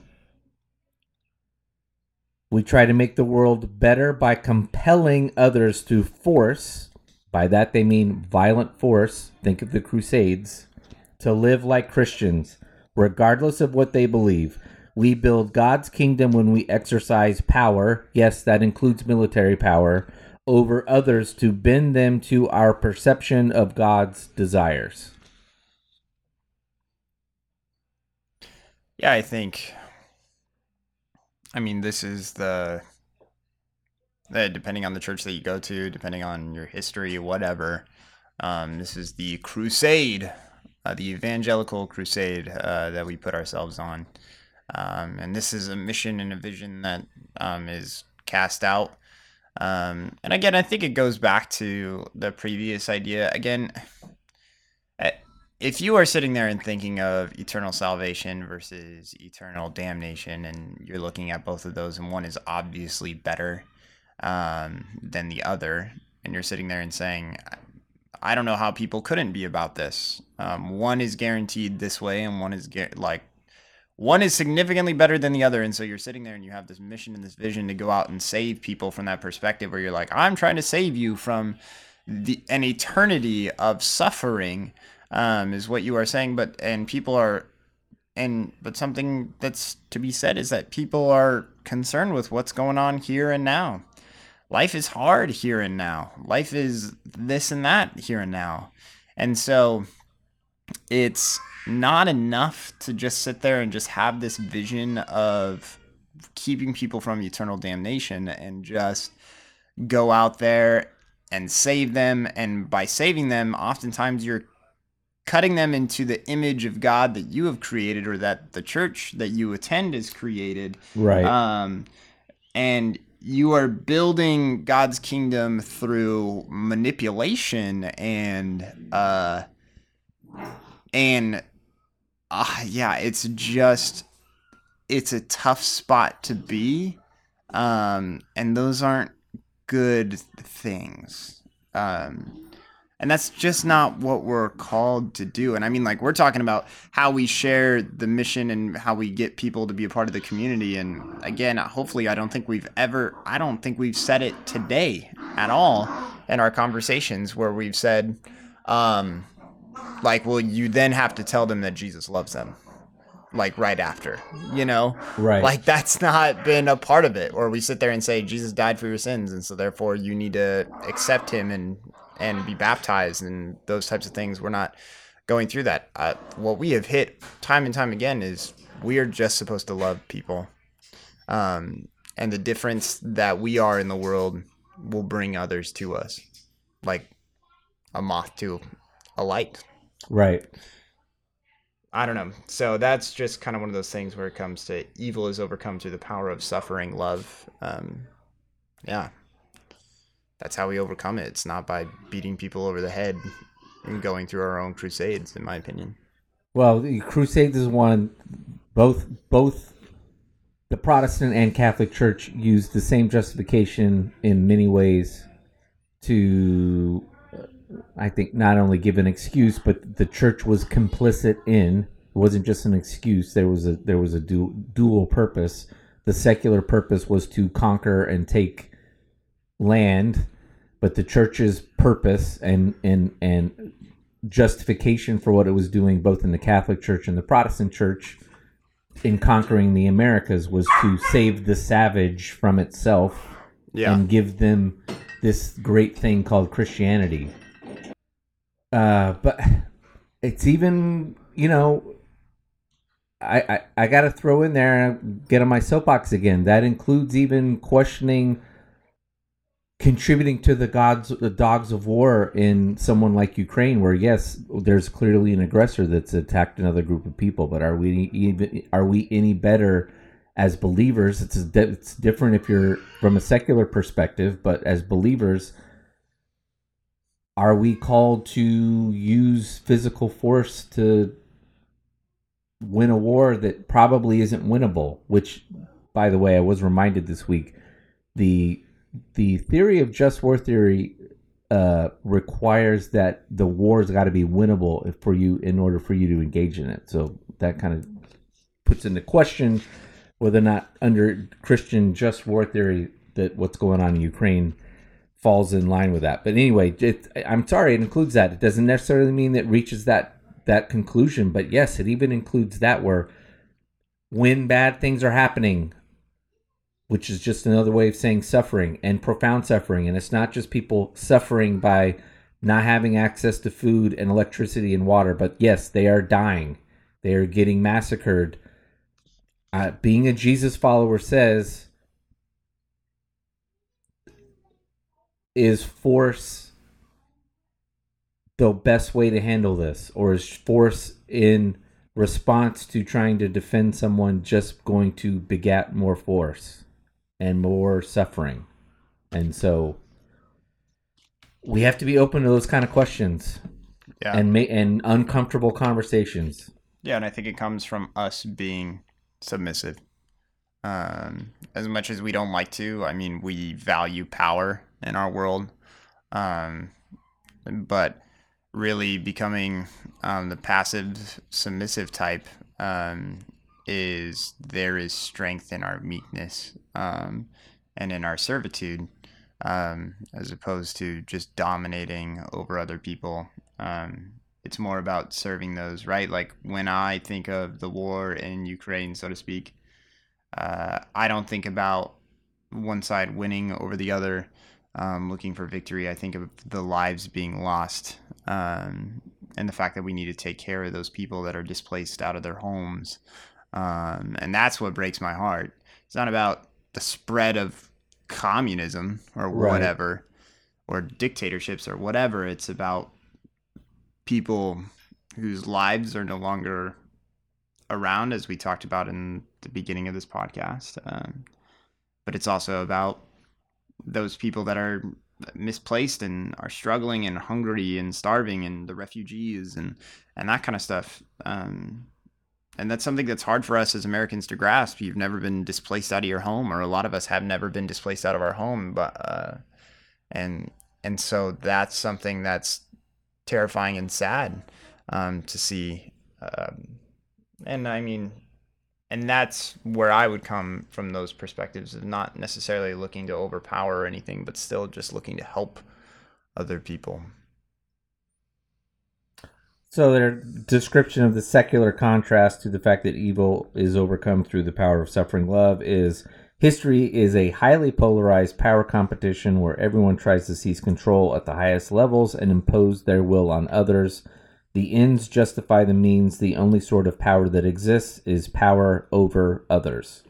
we try to make the world better by compelling others through force. By that they mean violent force. Think of the Crusades. To live like Christians, regardless of what they believe. We build God's kingdom when we exercise power. Yes, that includes military power. Over others to bend them to our perception of God's desires. Yeah, I think. I mean, this is the. depending on the church that you go to, depending on your history, whatever. Um, this is the crusade, uh, the evangelical crusade uh, that we put ourselves on. Um, and this is a mission and a vision that um, is cast out. Um, and again, I think it goes back to the previous idea. Again, if you are sitting there and thinking of eternal salvation versus eternal damnation, and you're looking at both of those, and one is obviously better um, than the other, and you're sitting there and saying, I don't know how people couldn't be about this. Um, one is guaranteed this way, and one is like one is significantly better than the other and so you're sitting there and you have this mission and this vision to go out and save people from that perspective where you're like i'm trying to save you from the an eternity of suffering um, is what you are saying but and people are and but something that's to be said is that people are concerned with what's going on here and now. Life is hard here and now. Life is this and that here and now. And so it's not enough to just sit there and just have this vision of keeping people from eternal damnation and just go out there and save them. And by saving them oftentimes you're cutting them into the image of God that you have created or that the church that you attend is created Right. um and you are building God's kingdom through manipulation and uh and uh, yeah, it's just it's a tough spot to be. Um, and those aren't good things. Um, And that's just not what we're called to do. And I mean, like, we're talking about how we share the mission and how we get people to be a part of the community. And again, hopefully, I don't think we've ever, I don't think we've said it today at all in our conversations where we've said, um, like, well, you then have to tell them that Jesus loves them like right after, you know? Right. Like that's not been a part of it. Or we sit there and say Jesus died for your sins and so therefore you need to accept him and and be baptized and those types of things. We're not going through that. Uh, what we have hit time and time again is we are just supposed to love people. Um, and the difference that we are in the world will bring others to us, like a moth to a light. Right. I don't know. So that's just kind of one of those things where it comes to evil is overcome through the power of suffering, love. Um, yeah, that's how we overcome it. It's not by beating people over the head and going through our own crusades, in my opinion. Well, the Crusades is one. Both both the Protestant and Catholic Church use the same justification in many ways to, I think, not only give an excuse, but the Church was complicit in. It wasn't just an excuse. There was a there was a du- dual purpose. The secular purpose was to conquer and take land, but the Church's purpose and and and justification for what it was doing both in the Catholic Church and the Protestant Church in conquering the Americas was to save the savage from itself Yeah. and give them this great thing called Christianity. Uh, but it's even, you know, I, I, I got to throw in there and get on my soapbox again. That includes even questioning contributing to the gods the dogs of war in someone like Ukraine where yes there's clearly an aggressor that's attacked another group of people but are we even are we any better as believers? It's a, it's different if you're from a secular perspective but as believers are we called to use physical force to win a war that probably isn't winnable which by the way I was reminded this week the the theory of just war theory uh, requires that the war's got to be winnable for you in order for you to engage in it. So that kind of puts into question whether or not under Christian just war theory that what's going on in Ukraine falls in line with that. But anyway, it, I'm sorry, it includes that. It doesn't necessarily mean that it reaches that that conclusion, but yes, it even includes that where when bad things are happening, which is just another way of saying suffering and profound suffering. And it's not just people suffering by not having access to food and electricity and water, but yes, they are dying. They are getting massacred. Uh, being a Jesus follower says, is force the best way to handle this? Or is force in response to trying to defend someone just going to begat more force? And more suffering. And so we have to be open to those kind of questions Yeah. and ma- and uncomfortable conversations. Yeah, and I think it comes from us being submissive. Um, as much as we don't like to, I mean, we value power in our world. Um, but really becoming um, the passive submissive type um, is there is strength in our meekness um, and in our servitude um, as opposed to just dominating over other people. Um, it's more about serving those, right? Like when I think of the war in Ukraine, so to speak, uh, I don't think about one side winning over the other, um, looking for victory. I think of the lives being lost um, and the fact that we need to take care of those people that are displaced out of their homes. Um, and that's what breaks my heart. It's not about the spread of communism or Right. whatever, or dictatorships or whatever. It's about people whose lives are no longer around, as we talked about in the beginning of this podcast. Um, but it's also about those people that are misplaced and are struggling and hungry and starving and the refugees and and that kind of stuff. Um, and that's something that's hard for us as Americans to grasp. You've never been displaced out of your home, or a lot of us have never been displaced out of our home. But uh, and and so that's something that's terrifying and sad um, to see. Um, and I mean, and that's where I would come from those perspectives of not necessarily looking to overpower or anything, but still just looking to help other people. So their description of the secular contrast to the fact that evil is overcome through the power of suffering love is history is a highly polarized power competition where everyone tries to seize control at the highest levels and impose their will on others. The ends justify the means. The only sort of power that exists is power over others.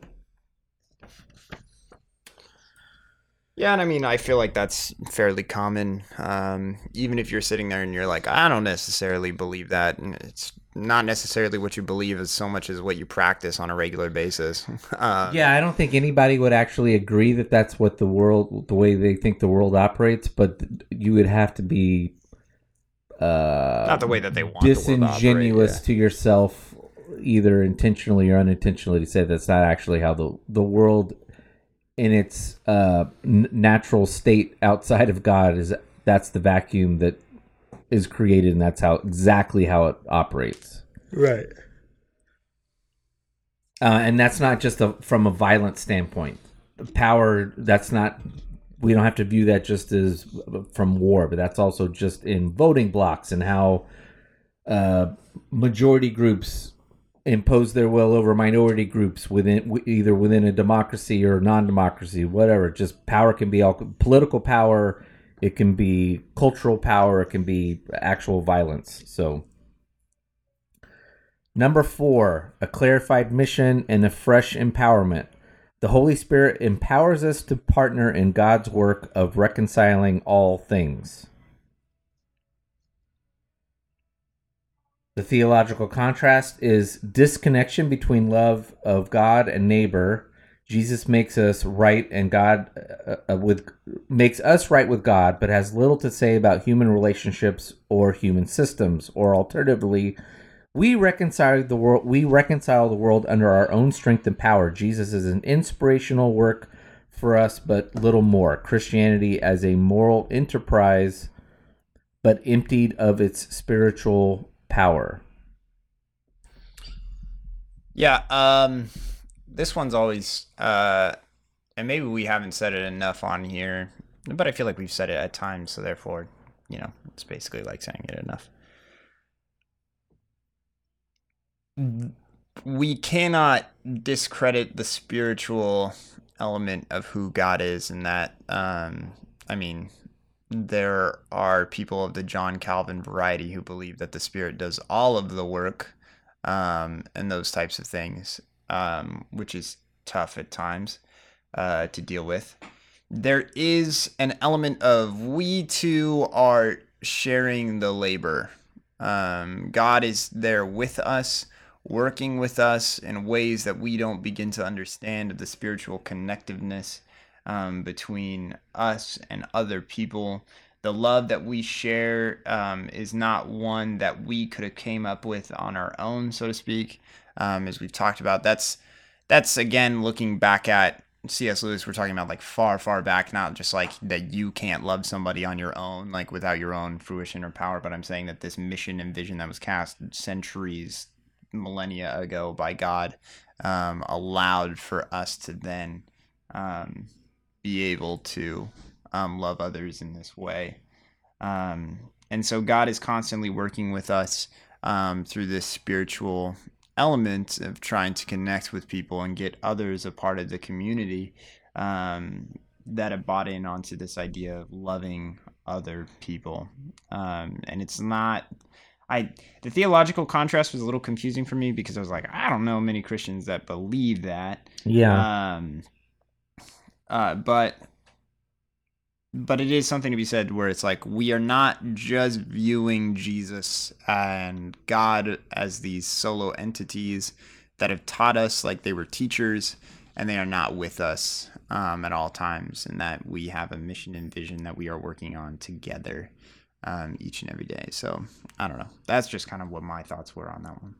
Yeah, and I mean, I feel like that's fairly common. Um, even if you're sitting there and you're like, I don't necessarily believe that. and It's not necessarily what you believe as so much as what you practice on a regular basis. Uh, [LAUGHS] Yeah, I don't think anybody would actually agree that that's what the world, the way they think the world operates, but you would have to be uh, Not the way that they want world to operate, disingenuous yeah. to yourself, either intentionally or unintentionally, to say that's not actually how the the world in its uh, n- natural state outside of God is. That's the vacuum that is created, and that's how exactly how it operates. Right. uh, and that's not just a, from a violent standpoint. Power. That's not. We don't have to view that just as from war, but that's also just in voting blocs and how uh, majority groups impose their will over minority groups within either within a democracy or non-democracy, whatever. Just power can be all political power. It can be cultural power. It can be actual violence. So. Number four, a clarified mission and a fresh empowerment. The Holy Spirit empowers us to partner in God's work of reconciling all things. The theological contrast is disconnection between love of God and neighbor. Jesus makes us right and God uh, uh, with makes us right with God, but has little to say about human relationships or human systems. Or alternatively, we reconcile the world. We reconcile the world under our own strength and power. Jesus is an inspirational work for us, but little more. Christianity as a moral enterprise, but emptied of its spiritual power. Yeah, um this one's always uh and maybe we haven't said it enough on here, but I feel like we've said it at times, so therefore, you know, it's basically like saying it enough. We cannot discredit the spiritual element of who God is and that um I mean there are people of the John Calvin variety who believe that the spirit does all of the work um, and those types of things, um, which is tough at times uh, to deal with. There is an element of we two are sharing the labor. Um, God is there with us, working with us in ways that we don't begin to understand of the spiritual connectiveness um, between us and other people. The love that we share um, is not one that we could have came up with on our own, so to speak. Um, as we've talked about, that's that's again looking back at C.S. Lewis. We're talking about like far, far back, not just like that you can't love somebody on your own, like without your own fruition or power. But I'm saying that this mission and vision that was cast centuries, millennia ago by God, um, allowed for us to then um, be able to um, love others in this way. Um, and so God is constantly working with us um, through this spiritual element of trying to connect with people and get others a part of the community um, that have bought in onto this idea of loving other people. Um, and it's not. I the theological contrast was a little confusing for me because I was like, I don't know many Christians that believe that. Yeah. Um, uh, but but it is something to be said where it's like we are not just viewing Jesus and God as these solo entities that have taught us like they were teachers and they are not with us um, at all times and that we have a mission and vision that we are working on together um, each and every day. So i don't know. That's just kind of what my thoughts were on that one.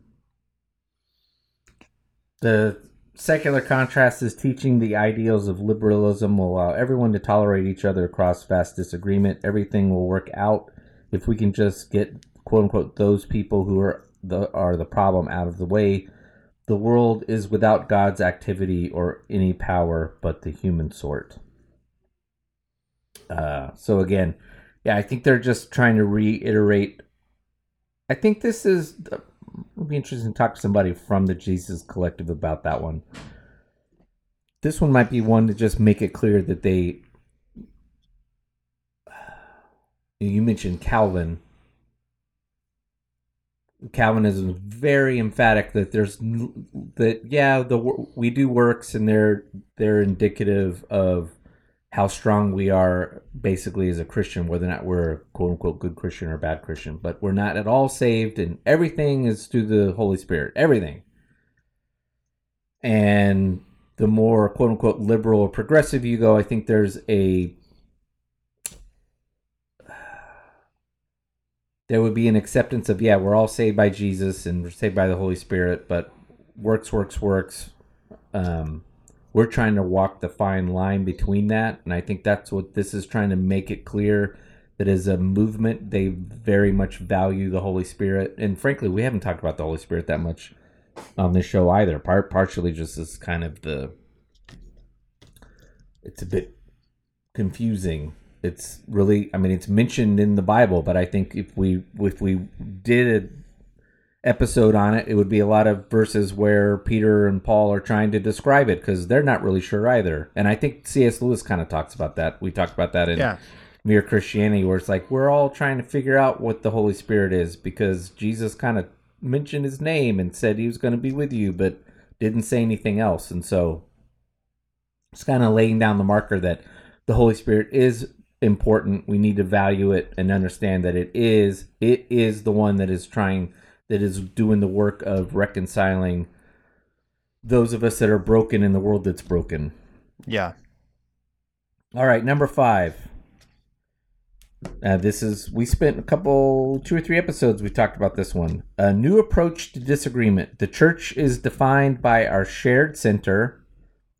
The secular contrast is teaching the ideals of liberalism will allow everyone to tolerate each other across vast disagreement. Everything will work out if we can just get quote unquote those people who are the are the problem out of the way, the world is without God's activity or any power but the human sort. Uh, so again, yeah, I think they're just trying to reiterate. I think this is. It'll be interesting to talk to somebody from the Jesus Collective about that one. This one might be one to just make it clear that they. You mentioned Calvin. Calvinism is very emphatic that there's that yeah the we do works and they're they're indicative of how strong we are basically as a Christian, whether or not we're a quote unquote good Christian or bad Christian, but we're not at all saved, and everything is through the Holy Spirit, everything. And the more quote unquote liberal or progressive you go, I think there's a there would be an acceptance of yeah, we're all saved by Jesus and we're saved by the Holy Spirit, but works, works, works. Um, we're trying to walk the fine line between that and i think that's what this is trying to make it clear that as a movement they very much value the holy spirit and frankly we haven't talked about the holy spirit that much on this show either part partially just as kind of the it's a bit confusing. It's really i mean it's mentioned in the bible but i think if we if we did episode on it, it would be a lot of verses where Peter and Paul are trying to describe it because they're not really sure either. And I think C.S. Lewis kind of talks about that. We talked about that in Yeah. Mere Christianity, where it's like we're all trying to figure out what the Holy Spirit is because Jesus kind of mentioned his name and said he was going to be with you, but didn't say anything else. And so it's kind of laying down the marker that the Holy Spirit is important. We need to value it and understand that it is it is the one that is trying that is doing the work of reconciling those of us that are broken in the world that's broken. Yeah. All right, number five. Uh, this is we spent a couple, two or three episodes. We talked about this one. A new approach to disagreement. The church is defined by our shared center,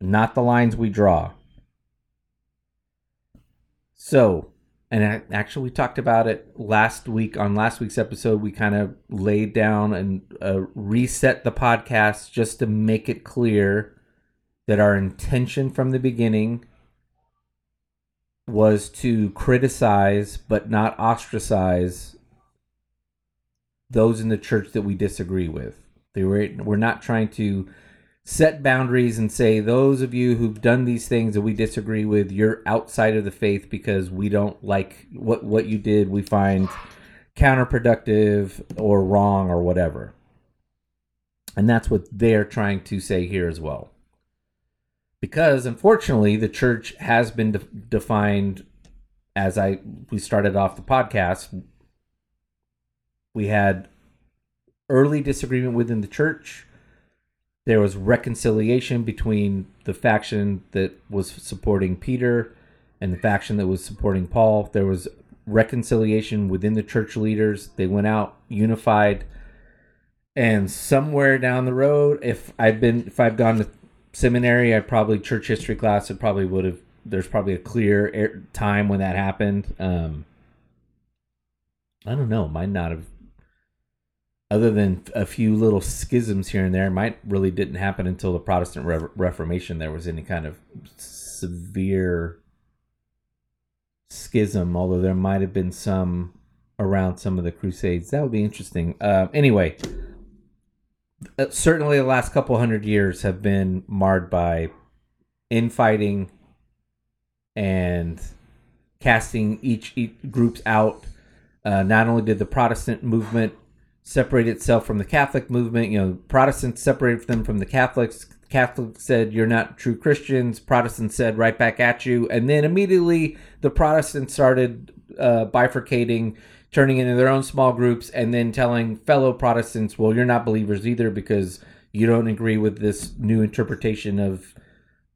not the lines we draw. So, and I, actually, we talked about it last week on last week's episode. We kind of laid down and uh, reset the podcast just to make it clear that our intention from the beginning was to criticize but not ostracize those in the church that we disagree with. They were we're not trying to set boundaries and say those of you who've done these things that we disagree with, you're outside of the faith because we don't like what what you did. We find counterproductive or wrong or whatever. And that's what they're trying to say here as well because unfortunately the church has been de- defined as i we started off the podcast we had early disagreement within the church there was reconciliation between the faction that was supporting peter and the faction that was supporting paul there was reconciliation within the church leaders they went out unified and somewhere down the road if i've been if i've gone to seminary, I probably church history class. It probably would have. There's probably a clear time when that happened. Um, I don't know. Might not have. Other than a few little schisms here and there, might really didn't happen until the Protestant Re- Reformation. There was any kind of severe schism, although there might have been some around some of the Crusades. That would be interesting. Uh, anyway, uh, certainly the last couple hundred years have been marred by infighting and casting each, each groups out. Uh, not only did the Protestant movement separate itself from the Catholic movement, you know, Protestants separated them from the Catholics. Catholics said, You're not true Christians. Protestants said, Right back at you. And then immediately the Protestants started uh, bifurcating, turning into their own small groups, and then telling fellow Protestants, Well, you're not believers either because you don't agree with this new interpretation of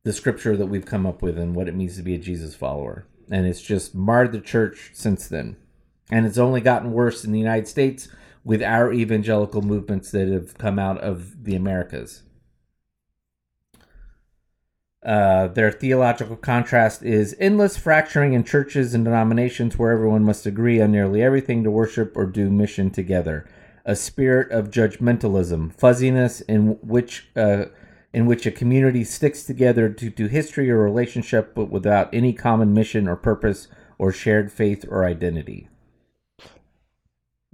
the scripture that we've come up with and what it means to be a Jesus follower. And it's just marred the church since then. And it's only gotten worse in the United States with our evangelical movements that have come out of the Americas. Uh, their theological contrast is endless fracturing in churches and denominations where everyone must agree on nearly everything to worship or do mission together. A spirit of judgmentalism, fuzziness in which uh, in which a community sticks together due to history or relationship, but without any common mission or purpose or shared faith or identity.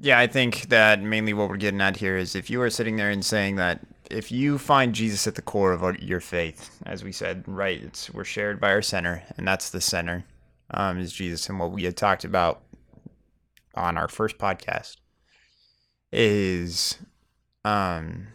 Yeah, I think that mainly what we're getting at here is if you are sitting there and saying that if you find Jesus at the core of your faith, as we said, right, it's we're shared by our center, and that's the center, um, is Jesus, and what we had talked about on our first podcast is, um,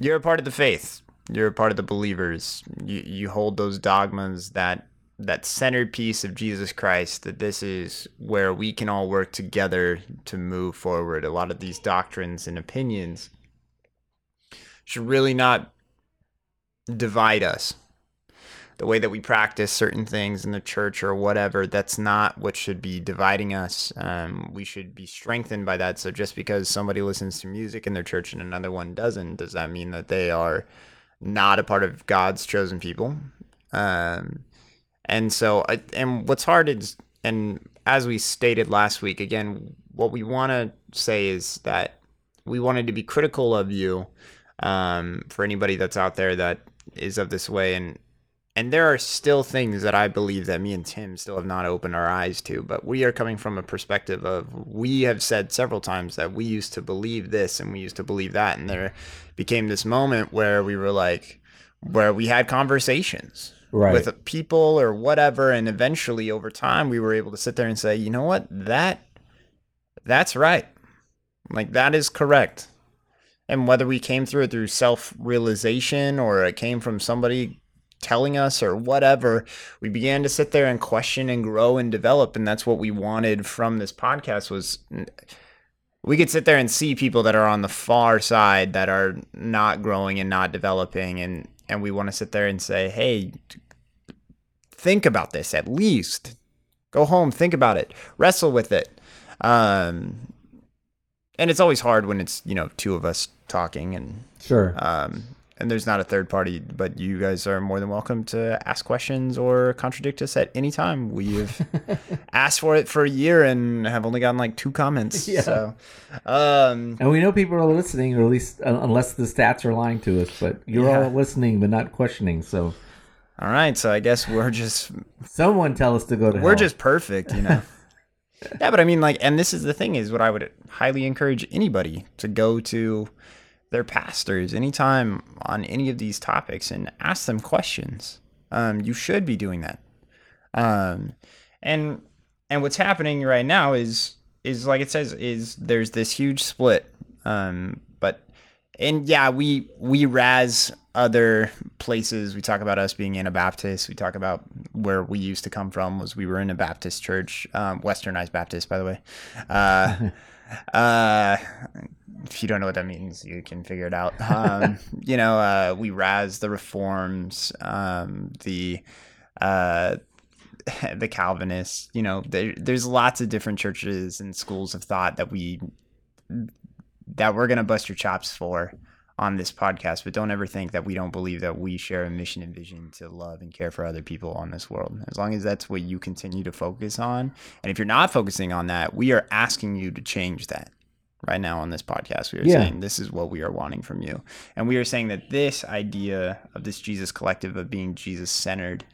you're a part of the faith, you're a part of the believers, you you hold those dogmas that that centerpiece of Jesus Christ that this is where we can all work together to move forward. A lot of these doctrines and opinions should really not divide us. The way that we practice certain things in the church or whatever, that's not what should be dividing us. Um, we should be strengthened by that. So just because somebody listens to music in their church and another one doesn't, does that mean that they are not a part of God's chosen people? Um, and so, and what's hard is, and as we stated last week, again, what we want to say is that we wanted to be critical of you um, for anybody that's out there that is of this way. And and there are still things that I believe that me and Tim still have not opened our eyes to, but we are coming from a perspective of we have said several times that we used to believe this and we used to believe that, and there became this moment where we were like, where we had conversations Right. with people or whatever, and eventually over time we were able to sit there and say, you know what, that that's right, like that is correct, and whether we came through it through self realization or it came from somebody telling us or whatever, we began to sit there and question and grow and develop. And that's what we wanted from this podcast was we could sit there and see people that are on the far side that are not growing and not developing and and we want to sit there and say, "Hey, think about this at least. Go home, think about it, wrestle with it." Um and it's always hard when it's, you know, two of us talking and Sure. um, and there's not a third party, but you guys are more than welcome to ask questions or contradict us at any time. We've [LAUGHS] asked for it for a year and have only gotten like two comments. [LAUGHS] Yeah. So, um, And we know people are listening, or at least uh, unless the stats are lying to us. But you're Yeah. all listening, but not questioning. So all right. So I guess we're just someone tell us to go to. we're hell. just perfect, you know. [LAUGHS] yeah, but I mean, like, and this is the thing is what I would highly encourage anybody to go to their pastors anytime on any of these topics and ask them questions. Um, you should be doing that. Um, and and what's happening right now is is like it says is there's this huge split. Um, but and yeah, we we raz other places. We talk about us being Anabaptist. We talk about where we used to come from was we were in a Baptist church, um, Westernized Baptist, by the way. Uh, [LAUGHS] uh, if you don't know what that means, you can figure it out. [LAUGHS] Um, you know, uh, we razz the Reforms, um, the uh, [LAUGHS] the Calvinists. You know, there, there's lots of different churches and schools of thought that we that we're gonna bust your chops for on this podcast, but don't ever think that we don't believe that we share a mission and vision to love and care for other people on this world. As long as that's what you continue to focus on, and if you're not focusing on that, we are asking you to change that right now on this podcast. We are Yeah. saying this is what we are wanting from you. And we are saying that this idea of this Jesus collective of being Jesus centered,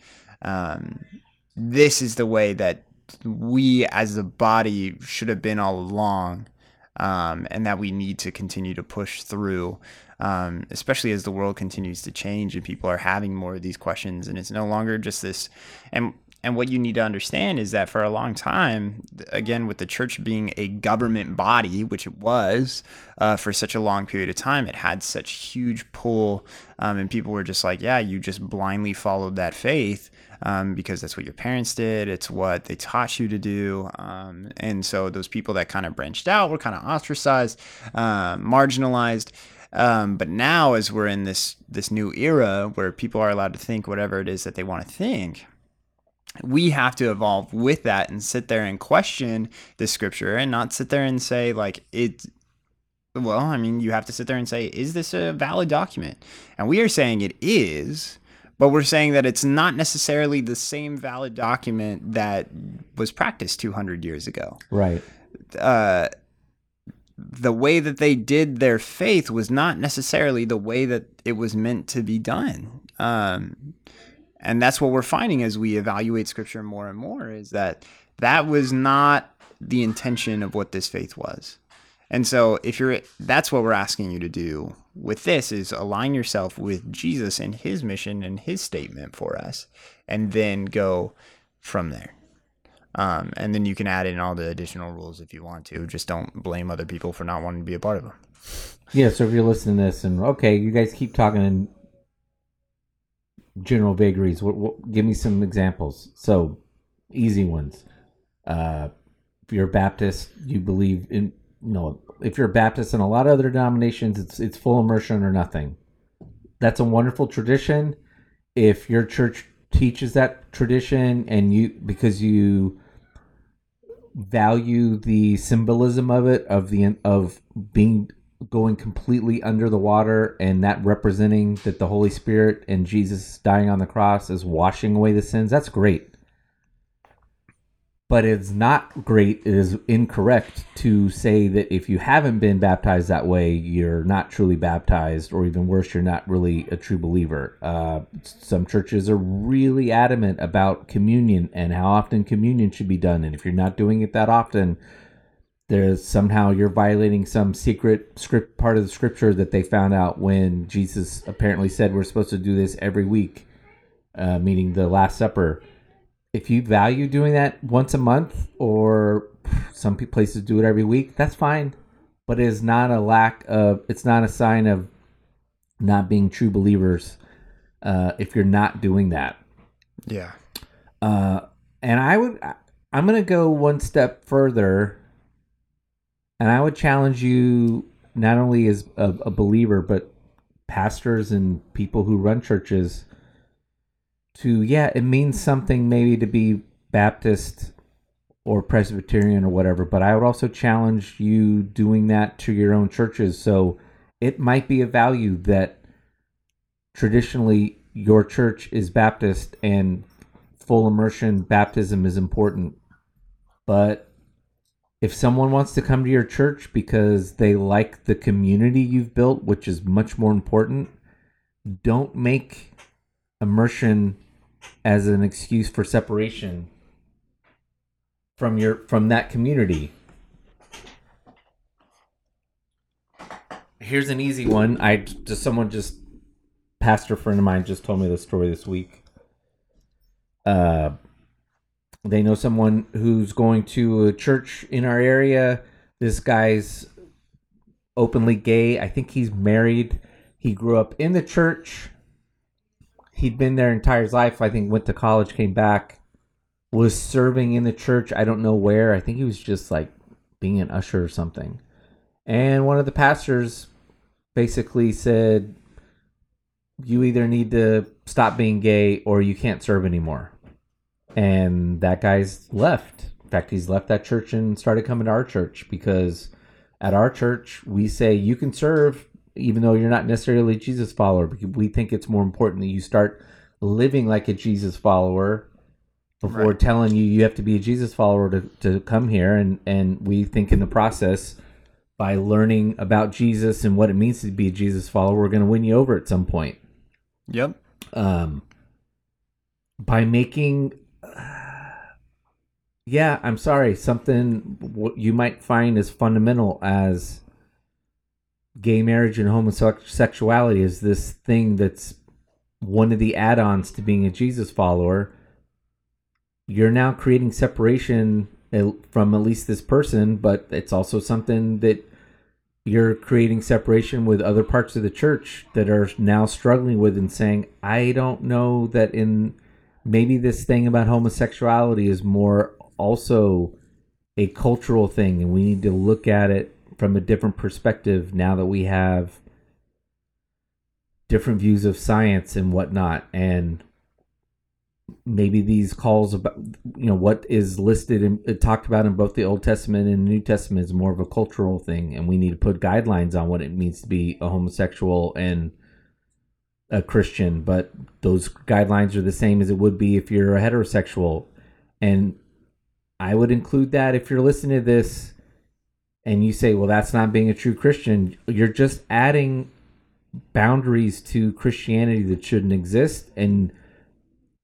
um, this is the way that we as a body should have been all along. Um, and that we need to continue to push through, um, especially as the world continues to change and people are having more of these questions, and it's no longer just this. And and what you need to understand is that for a long time, again, with the church being a government body, which it was uh, for such a long period of time, it had such huge pull, um, and people were just like, yeah, you just blindly followed that faith um, because that's what your parents did. It's what they taught you to do. Um, and so those people that kind of branched out were kind of ostracized, uh, marginalized. Um, but now, as we're in this this new era where people are allowed to think whatever it is that they want to think, we have to evolve with that and sit there and question the scripture and not sit there and say like it well i mean you have to sit there and say is this a valid document and we are saying it is but we're saying that it's not necessarily the same valid document that was practiced 200 years ago. Right. Uh, the way that they did their faith was not necessarily the way that it was meant to be done. Um, and that's what we're finding as we evaluate scripture more and more is that that was not the intention of what this faith was. And so if you're that's what we're asking you to do with this is align yourself with Jesus and his mission and his statement for us and then go from there. Um, and then you can add in all the additional rules if you want to. Just don't blame other people for not wanting to be a part of them. Yeah, so if you're listening to this and okay, you guys keep talking in general vagaries. What, what, give me some examples. So easy ones. Uh, if you're a Baptist, you believe in you know. If you're a Baptist in a lot of other denominations, it's it's full immersion or nothing. That's a wonderful tradition. If your church teaches that tradition and you because you value the symbolism of it of the of being going completely under the water and that representing that the Holy Spirit and Jesus dying on the cross is washing away the sins, that's great. But it's not great, it is incorrect to say that if you haven't been baptized that way, you're not truly baptized, or even worse, you're not really a true believer. Uh, some churches are really adamant about communion and how often communion should be done. And if you're not doing it that often, there's somehow you're violating some secret script part of the scripture that they found out when Jesus apparently said we're supposed to do this every week, uh, meaning the Last Supper. If you value doing that once a month, or some places do it every week, that's fine. But it is not a lack of. It's not a sign of not being true believers uh, if you're not doing that. Yeah. Uh, and I would. I'm gonna go one step further and I would challenge you not only as a, a, believer, but pastors and people who run churches to, yeah, it means something maybe to be Baptist or Presbyterian or whatever, but I would also challenge you doing that to your own churches. So it might be a value that traditionally your church is Baptist and full immersion baptism is important, but if someone wants to come to your church because they like the community you've built, which is much more important, don't make immersion as an excuse for separation from your from that community. Here's an easy one. I just someone just pastor friend of mine just told me the story this week. Uh they know someone who's going to a church in our area. This guy's openly gay. I think he's married. He grew up in the church. He'd been there entire his life. I think went to college, came back, was serving in the church. I don't know where. I think he was just like being an usher or something. And one of the pastors basically said, You either need to stop being gay or you can't serve anymore and that guy's left. In fact, he's left that church and started coming to our church because at our church we say you can serve even though you're not necessarily a Jesus follower. Because we think it's more important that you start living like a Jesus follower before right. telling you you have to be a Jesus follower to, to come here. And, and we think in the process, by learning about Jesus and what it means to be a Jesus follower, we're going to win you over at some point. Yep. Um, by making yeah, I'm sorry. Something what you might find as fundamental as gay marriage and homosexuality is this thing that's one of the add-ons to being a Jesus follower. You're now creating separation from at least this person, but it's also something that you're creating separation with other parts of the church that are now struggling with and saying, I don't know that in maybe this thing about homosexuality is more also a cultural thing, and we need to look at it from a different perspective now that we have different views of science and whatnot. And maybe these calls about you know what is listed and talked about in both the Old Testament and the New Testament is more of a cultural thing, and we need to put guidelines on what it means to be a homosexual and a Christian, but those guidelines are the same as it would be if you're a heterosexual. And I would include that if you're listening to this and you say, well, that's not being a true Christian, you're just adding boundaries to Christianity that shouldn't exist. And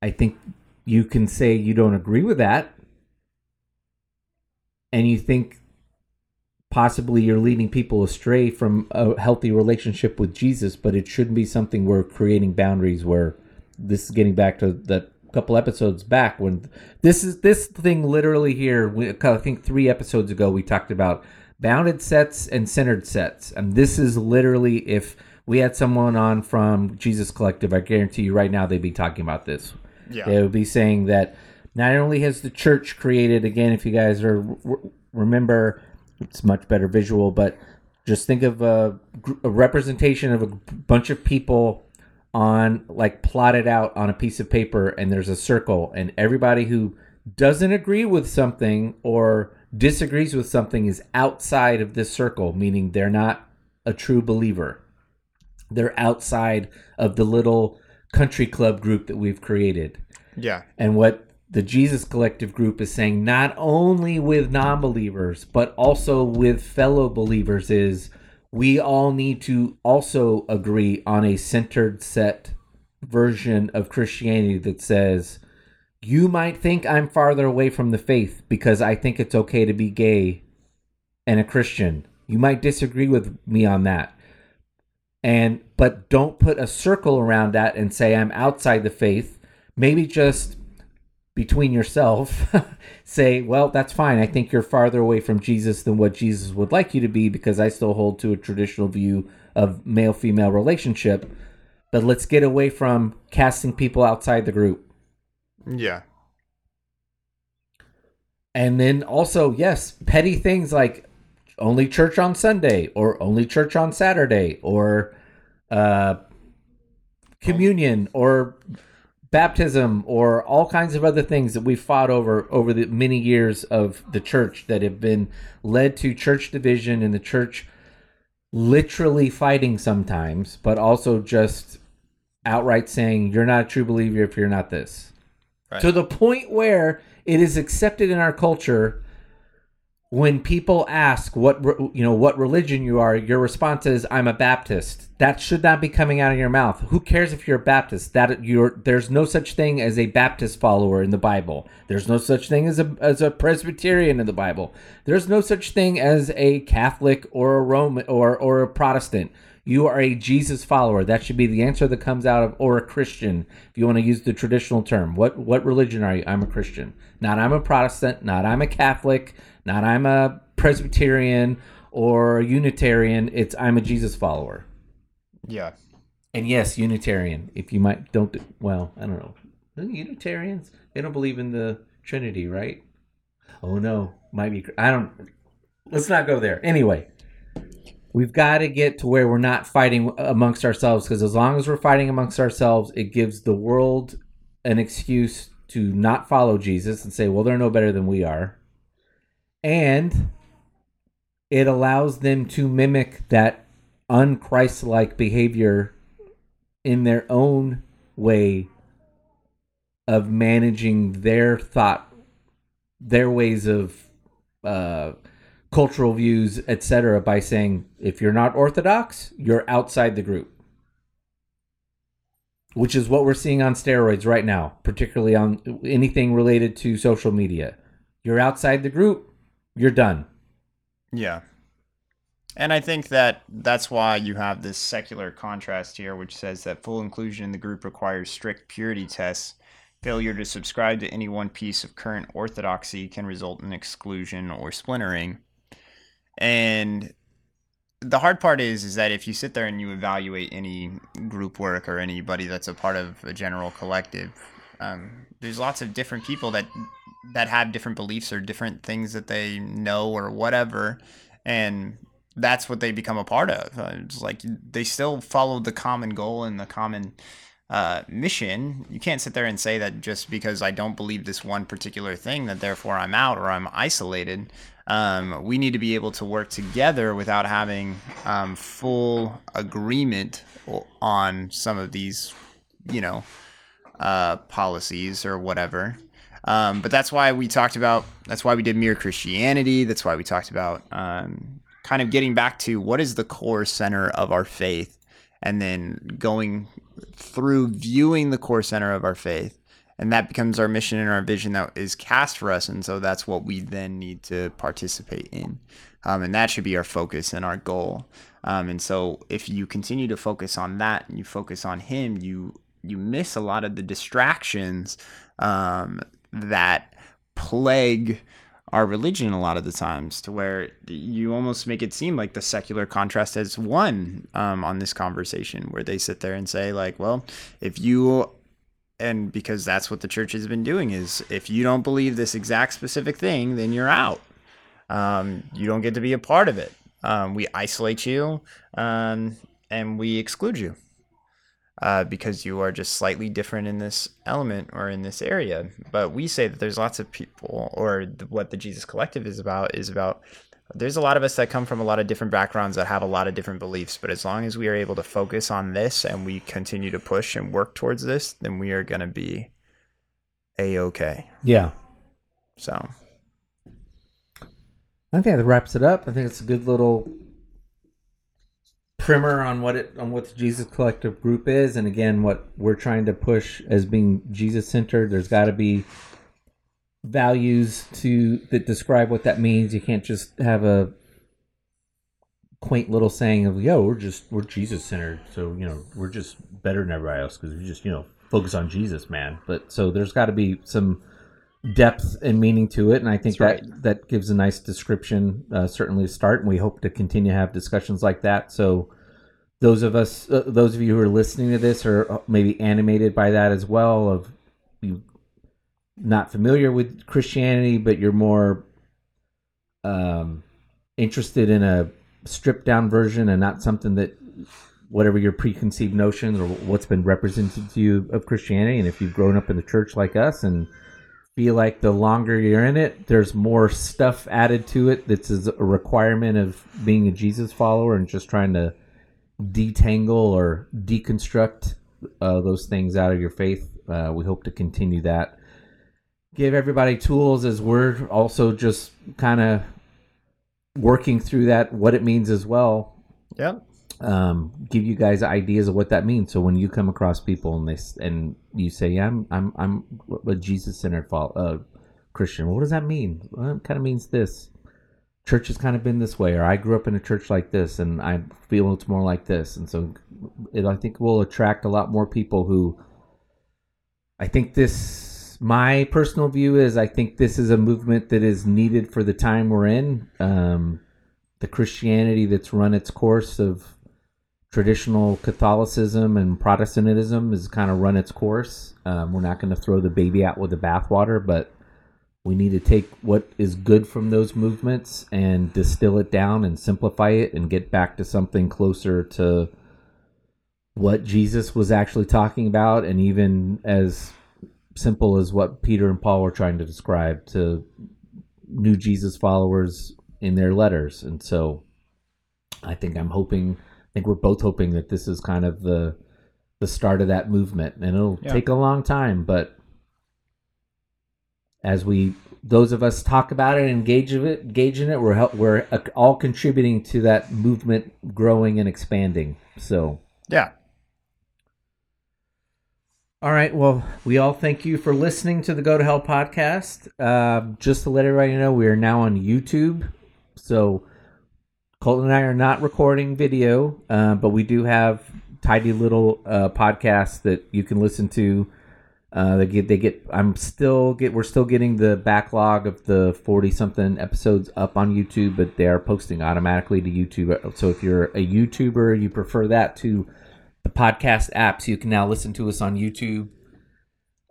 I think you can say you don't agree with that. And you think possibly you're leading people astray from a healthy relationship with Jesus, but it shouldn't be something we're creating boundaries where this is getting back to that couple episodes back when this is this thing literally here we, I think 3 episodes ago we talked about bounded sets and centered sets. And this is literally if we had someone on from Jesus Collective, I guarantee you right now they'd be talking about this. Yeah. They would be saying that not only has the church created again if you guys are remember it's much better visual, but just think of a, a representation of a bunch of people on like plotted out on a piece of paper and there's a circle and everybody who doesn't agree with something or disagrees with something is outside of this circle, meaning they're not a true believer. They're outside of the little country club group that we've created. Yeah. And what the Jesus Collective group is saying, not only with non believers, but also with fellow believers, is we all need to also agree on a centered set version of Christianity that says, you might think I'm farther away from the faith because I think it's okay to be gay and a Christian. You might disagree with me on that. And but don't put a circle around that and say I'm outside the faith. Maybe just between yourself [LAUGHS] say, well, that's fine. I think you're farther away from Jesus than what Jesus would like you to be because I still hold to a traditional view of male female relationship. But let's get away from casting people outside the group. Yeah. And then also, yes, petty things like only church on Sunday or only church on Saturday or uh, communion or baptism or all kinds of other things that we've fought over over the many years of the church that have been led to church division and the church literally fighting sometimes, but also just outright saying you're not a true believer if you're not this. Right. To the point where it is accepted in our culture when people ask what you know what religion you are your response is i'm a baptist that should not be coming out of your mouth who cares if you're a baptist that you're there's no such thing as a baptist follower in the bible there's no such thing as a as a presbyterian in the bible there's no such thing as a catholic or a roman or or a protestant you are a Jesus follower. That should be the answer that comes out of, or a Christian, if you want to use the traditional term. What what religion are you? I'm a Christian. Not I'm a Protestant. Not I'm a Catholic. Not I'm a Presbyterian or Unitarian. It's I'm a Jesus follower. Yeah. And yes, Unitarian. If you might don't well, I don't know. Unitarians they don't believe in the Trinity, right? Oh no, might be. I don't. Let's not go there. Anyway, we've got to get to where we're not fighting amongst ourselves because as long as we're fighting amongst ourselves, it gives the world an excuse to not follow Jesus and say, well, they're no better than we are. And it allows them to mimic that unchrist-like behavior in their own way of managing their thought their ways of uh, cultural views, etc., by saying if you're not orthodox, you're outside the group. Which is what we're seeing on steroids right now, particularly on anything related to social media. You're outside the group, you're done. Yeah. And I think that that's why you have this secular contrast here, which says that full inclusion in the group requires strict purity tests. Failure to subscribe to any one piece of current orthodoxy can result in exclusion or splintering. And the hard part is is that if you sit there and you evaluate any group work or anybody that's a part of a general collective, um, there's lots of different people that that have different beliefs or different things that they know or whatever, and that's what they become a part of. Uh, it's like they still follow the common goal and the common uh, mission. You can't sit there and say that just because I don't believe this one particular thing that therefore I'm out or I'm isolated. Um, we need to be able to work together without having um, full agreement on some of these, you know, uh, policies or whatever. Um, but that's why we talked about. That's why we did mere Christianity. That's why we talked about um, kind of getting back to what is the core center of our faith, and then going through viewing the core center of our faith, and that becomes our mission and our vision that is cast for us. And so that's what we then need to participate in, um, and that should be our focus and our goal. Um, and so if you continue to focus on that and you focus on Him, you you miss a lot of the distractions um, that plague our religion a lot of the times to where you almost make it seem like the secular contrast has won um, on this conversation where they sit there and say like well if you and because that's what the church has been doing is if you don't believe this exact specific thing then you're out. Um, you don't get to be a part of it. Um, we isolate you um, and we exclude you uh, because you are just slightly different in this element or in this area. But we say that there's lots of people, or the, what the Jesus Collective is about, is about there's a lot of us that come from a lot of different backgrounds that have a lot of different beliefs. But as long as we are able to focus on this and we continue to push and work towards this, then we are going to be a okay. Yeah. So I think that wraps it up. I think it's a good little primer on what it on what the Jesus Collective group is, and again, what we're trying to push as being Jesus centered. There's got to be values to that describe what that means. You can't just have a quaint little saying of yo, we're just we're Jesus centered, so you know we're just better than everybody else because we just you know focus on Jesus, man. But so there's got to be some depth and meaning to it, and I think That's that that gives a nice description, uh, certainly to start. And we hope to continue to have discussions like that. So those of us, uh, those of you who are listening to this, are maybe animated by that as well. Of you not familiar with Christianity, but you're more um, interested in a stripped down version and not something that whatever your preconceived notions or what's been represented to you of Christianity. And if you've grown up in the church like us and feel like the longer you're in it, there's more stuff added to it that's a requirement of being a Jesus follower and just trying to detangle or deconstruct uh, those things out of your faith. Uh, we hope to continue that. Give everybody tools as we're also just kind of working through that, what it means as well. Yep. Um, give you guys ideas of what that means. So when you come across people and they and you say, "Yeah, I'm I'm I'm a Jesus centered uh, Christian," what does that mean? Well, it kind of means this. Church has kind of been this way, or I grew up in a church like this, and I feel it's more like this, and so it, I think will attract a lot more people who. I think this. My personal view is I think this is a movement that is needed for the time we're in. Um, the Christianity that's run its course of traditional Catholicism and Protestantism has kind of run its course. Um, we're not going to throw the baby out with the bathwater, but we need to take what is good from those movements and distill it down and simplify it and get back to something closer to what Jesus was actually talking about, and even as simple as what Peter and Paul were trying to describe to new Jesus followers in their letters. And so I think I'm hoping think we're both hoping that this is kind of the the start of that movement. And it'll Yeah. take a long time, but as we those of us talk about it and engage of it, engage in it, we're help, we're uh, all contributing to that movement growing and expanding. So, Yeah. all right. Well, we all thank you for listening to the Go to Hell podcast. Uh, just to let everybody know, we are now on YouTube. So, Colton and I are not recording video, uh, but we do have tidy little uh, podcasts that you can listen to. Uh, they get, they get. I'm still get. We're still getting the backlog of the forty something episodes up on YouTube, but they are posting automatically to YouTube. So if you're a YouTuber, you prefer that to the podcast apps, you can now listen to us on YouTube.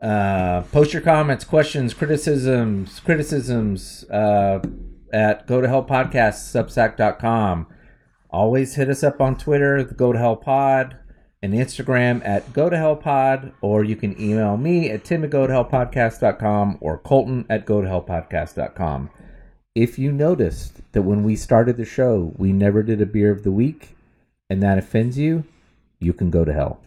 Uh, post your comments, questions, criticisms, criticisms uh, at go to hell podcast substack.com. Always hit us up on Twitter, the go to hell pod. and Instagram at go to hell pod, or you can email me at tim at go to hell podcast.com or colton at go to hell podcast.com. If you noticed that when we started the show, we never did a beer of the week, and that offends you, you can go to hell.